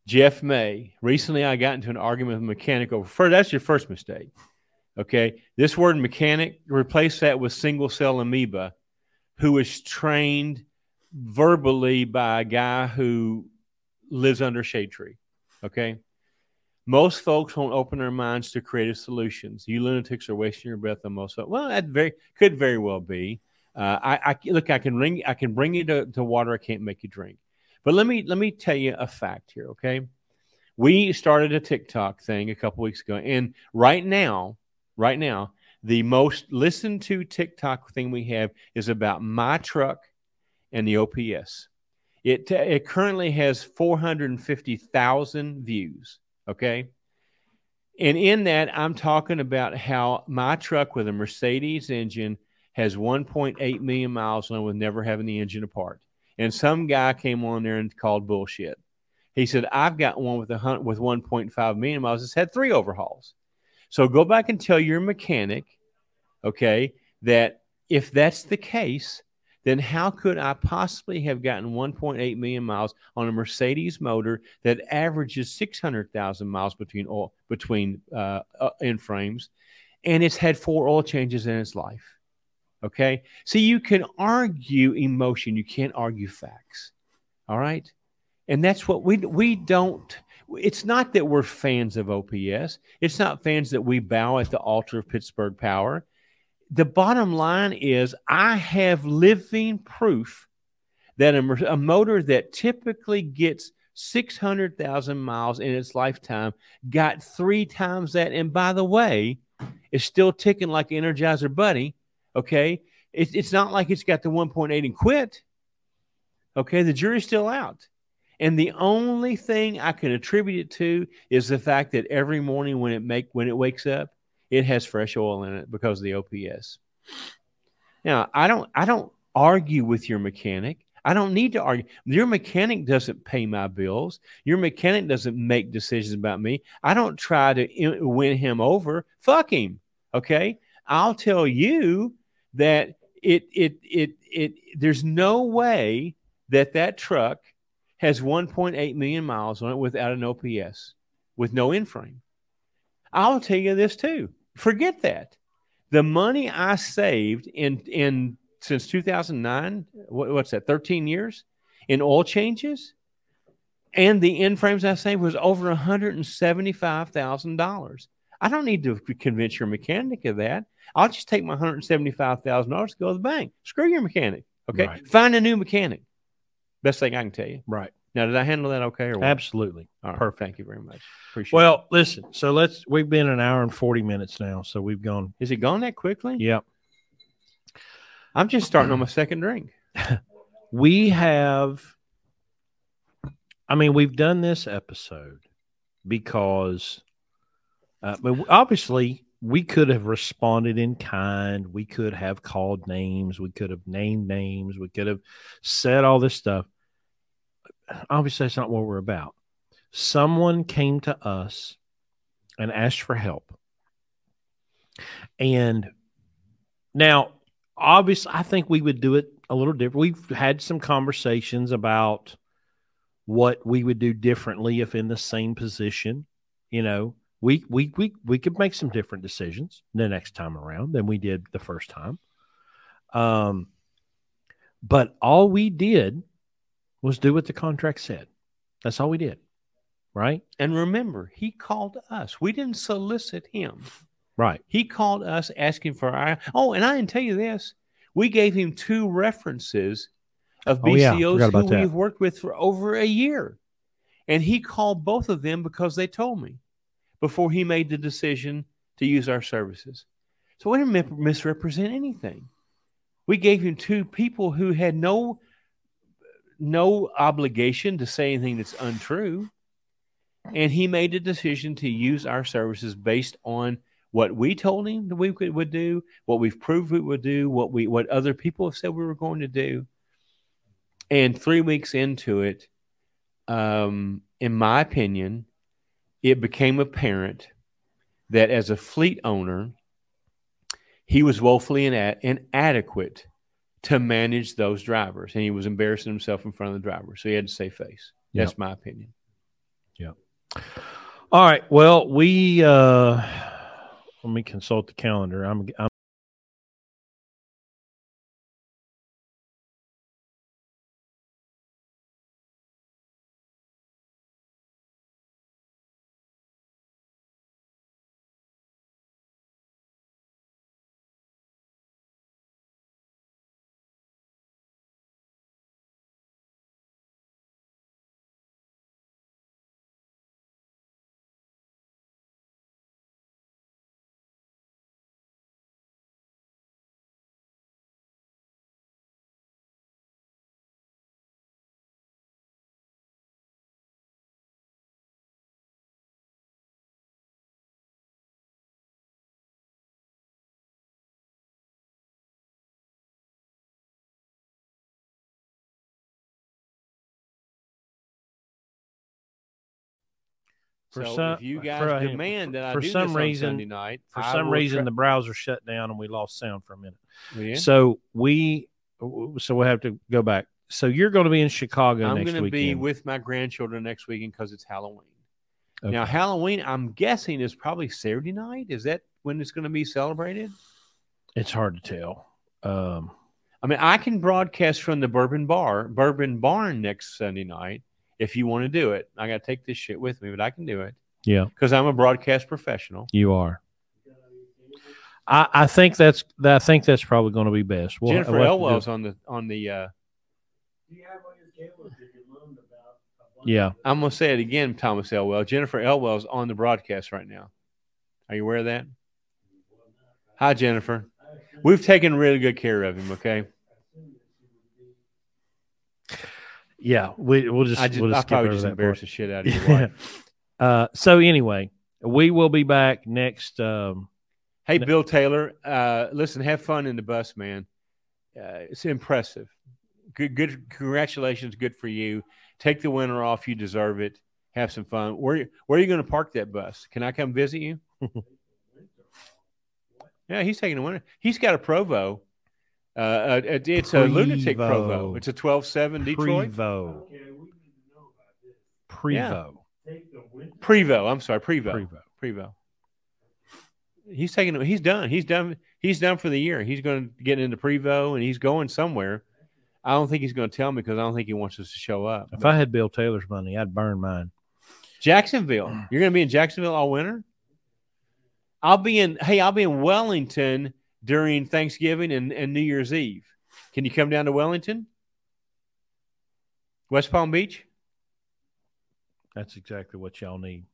Jeff May. Recently, I got into an argument with a mechanic over. First, that's your first mistake. Okay. This word mechanic, replace that with single cell amoeba, who is trained verbally by a guy who lives under a shade tree. Okay. Most folks won't open their minds to creative solutions. You lunatics are wasting your breath on most. Of, well, that very could very well be. Uh, I, I look. I can ring. I can bring you to, to water. I can't make you drink. But let me let me tell you a fact here, okay? We started a TikTok thing a couple weeks ago, and right now, right now, the most listened to TikTok thing we have is about my truck and the OPS. It it currently has four hundred and fifty thousand views, okay? And in that, I'm talking about how my truck with a Mercedes engine has 1.8 million miles on it with never having the engine apart. And some guy came on there and called bullshit. He said, I've got one with a hunt with 1.5 million miles. It's had three overhauls. So go back and tell your mechanic, okay, that if that's the case, then how could I possibly have gotten 1.8 million miles on a Mercedes motor that averages 600,000 miles between oil, between uh, uh, frames, and it's had four oil changes in its life? Okay. See, you can argue emotion, you can't argue facts. All right. And that's what we we don't. It's not that we're fans of OPS. It's not fans that we bow at the altar of Pittsburgh Power. The bottom line is, I have living proof that a, a motor that typically gets 600,000 miles in its lifetime got three times that. And by the way, is still ticking like Energizer Bunny. Okay. It, it's not like it's got the 1.8 and quit. Okay. The jury's still out. And the only thing I can attribute it to is the fact that every morning when it make when it wakes up, it has fresh oil in it because of the OPS. Now, I don't I don't argue with your mechanic. I don't need to argue. Your mechanic doesn't pay my bills. Your mechanic doesn't make decisions about me. I don't try to in- win him over. Fuck him. Okay? I'll tell you that it it it it there's no way that that truck has 1.8 million miles on it without an OPS, with no in frame. I'll tell you this too. Forget that. The money I saved in in since 2009, what, what's that? 13 years in oil changes, and the in frames I saved was over 175 thousand dollars. I don't need to convince your mechanic of that. I'll just take my 175 thousand dollars to go to the bank. Screw your mechanic. Okay, Right. find a new mechanic. Best thing I can tell you. Right. Now, did I handle that okay or what? Absolutely. All right, Perfect. Thank you very much. Appreciate it. Well, listen. So let's. We've been an hour and forty minutes now. So we've gone. Is it gone that quickly? Yep. I'm just starting on my second drink. [laughs] We have. I mean, we've done this episode because Uh, but obviously, we could have responded in kind. We could have called names. We could have named names. We could have said all this stuff. Obviously, that's not what we're about. Someone came to us and asked for help. And now, obviously, I think we would do it a little different. We've had some conversations about what we would do differently if in the same position. You know, we we we we could make some different decisions the next time around than we did the first time. Um, but all we did was do what the contract said. That's all we did, right? And remember, he called us. We didn't solicit him. Right. He called us asking for our. Oh, and I can tell you this: we gave him two references of Oh, yeah. BCOs who that. we've worked with for over a year, and he called both of them because they told me before he made the decision to use our services. So we didn't misrepresent anything. We gave him two people who had no no obligation to say anything that's untrue. And he made a decision to use our services based on what we told him that we could, would do, what we've proved we would do, what we what other people have said we were going to do. And three weeks into it, um, in my opinion, it became apparent that as a fleet owner, he was woefully ina- inadequate to manage those drivers, and he was embarrassing himself in front of the drivers. So he had to save face. That's Yep. my opinion. Yeah. All right. Well, we uh let me consult the calendar. I'm, I'm For so some- if you guys for demand that I for do some reason- on Sunday night, for I some reason tra- the browser shut down and we lost sound for a minute. Yeah. So we so we'll have to go back. So you're going to be in Chicago I'm going to be with my grandchildren next weekend because it's Halloween. Okay. Now, Halloween, I'm guessing is probably Saturday night. Is that when it's going to be celebrated? it's hard to tell. Um, I mean, I can broadcast from the Bourbon Bar, Bourbon Barn next Sunday night if you want to do it. I got to take this shit with me, but I can do it yeah, because I'm a broadcast professional. you are. I, I think that's I think that's probably going to be best. We'll, Jennifer we'll have to do- Elwell's on the on the. Uh, Yeah, I'm going to say it again, Thomas Elwell. Jennifer Elwell's on the broadcast right now. Are you aware of that? Hi, Jennifer. We've taken really good care of him. Okay. Yeah. We we'll just I just, we'll I just skip probably just that embarrassed part. the shit out of your wife. [laughs] uh, so anyway, we will be back next. Um, Hey. Bill Taylor, uh, listen, have fun in the bus, man. Uh, it's impressive. Good, good. Congratulations. Good for you. Take the winter off. You deserve it. Have some fun. Where, where are you going to park that bus? Can I come visit you? [laughs] yeah, he's taking the winter. He's got a Provo. Uh, uh, it- it's a lunatic Prevost. Provo. It's a 12.7 Detroit. Prevost. Yeah. Prevost. Prevost. I'm sorry, Prevost. Prevost. Prevost. He's taking. He's done. He's done. He's done for the year. He's going to get into Prevost, and he's going somewhere. I don't think he's going to tell me because I don't think he wants us to show up. If I had Bill Taylor's money, I'd burn mine. Jacksonville. You're going to be in Jacksonville all winter. I'll be in. Hey, I'll be in Wellington during Thanksgiving and, and New Year's Eve. Can you come down to Wellington? West Palm Beach. That's exactly what y'all need.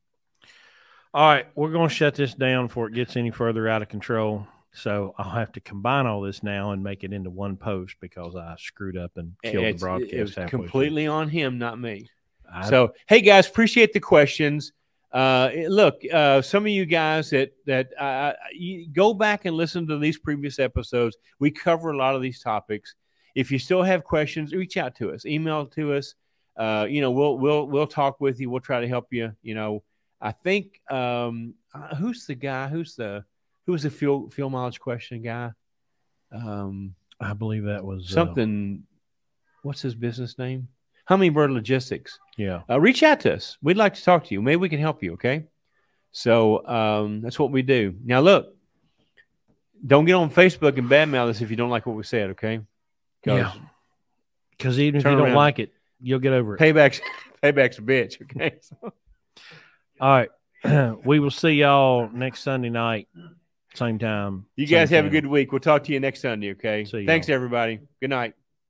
All right, we're going to shut this down before it gets any further out of control. So I'll have to combine all this now and make it into one post because I screwed up and killed It's- the broadcast. It was halfway through. completely on him, not me. I- So, hey guys, appreciate the questions. Uh, look, uh, some of you guys that that uh, you go back and listen to these previous episodes. We cover a lot of these topics. If you still have questions, reach out to us, email to us. Uh, you know, we'll we'll we'll talk with you. We'll try to help you. You know, I think um, uh, who's the guy? Who's the who's the fuel fuel mileage question guy? Um, I believe that was uh, something. what's his business name? Hummingbird Logistics. yeah. Uh, reach out to us. We'd like to talk to you. Maybe we can help you. Okay. So um, that's what we do. Now, look, don't get on Facebook and badmouth us if you don't like what we said. Okay. Yeah. Because even if you don't like it, you'll get over it. Payback's [laughs] payback's a bitch. Okay. [laughs] So, All right. [clears throat] we will see y'all next Sunday night, same time. you guys have a good week. We'll talk to you next Sunday. Okay. Thanks, everybody. Good night.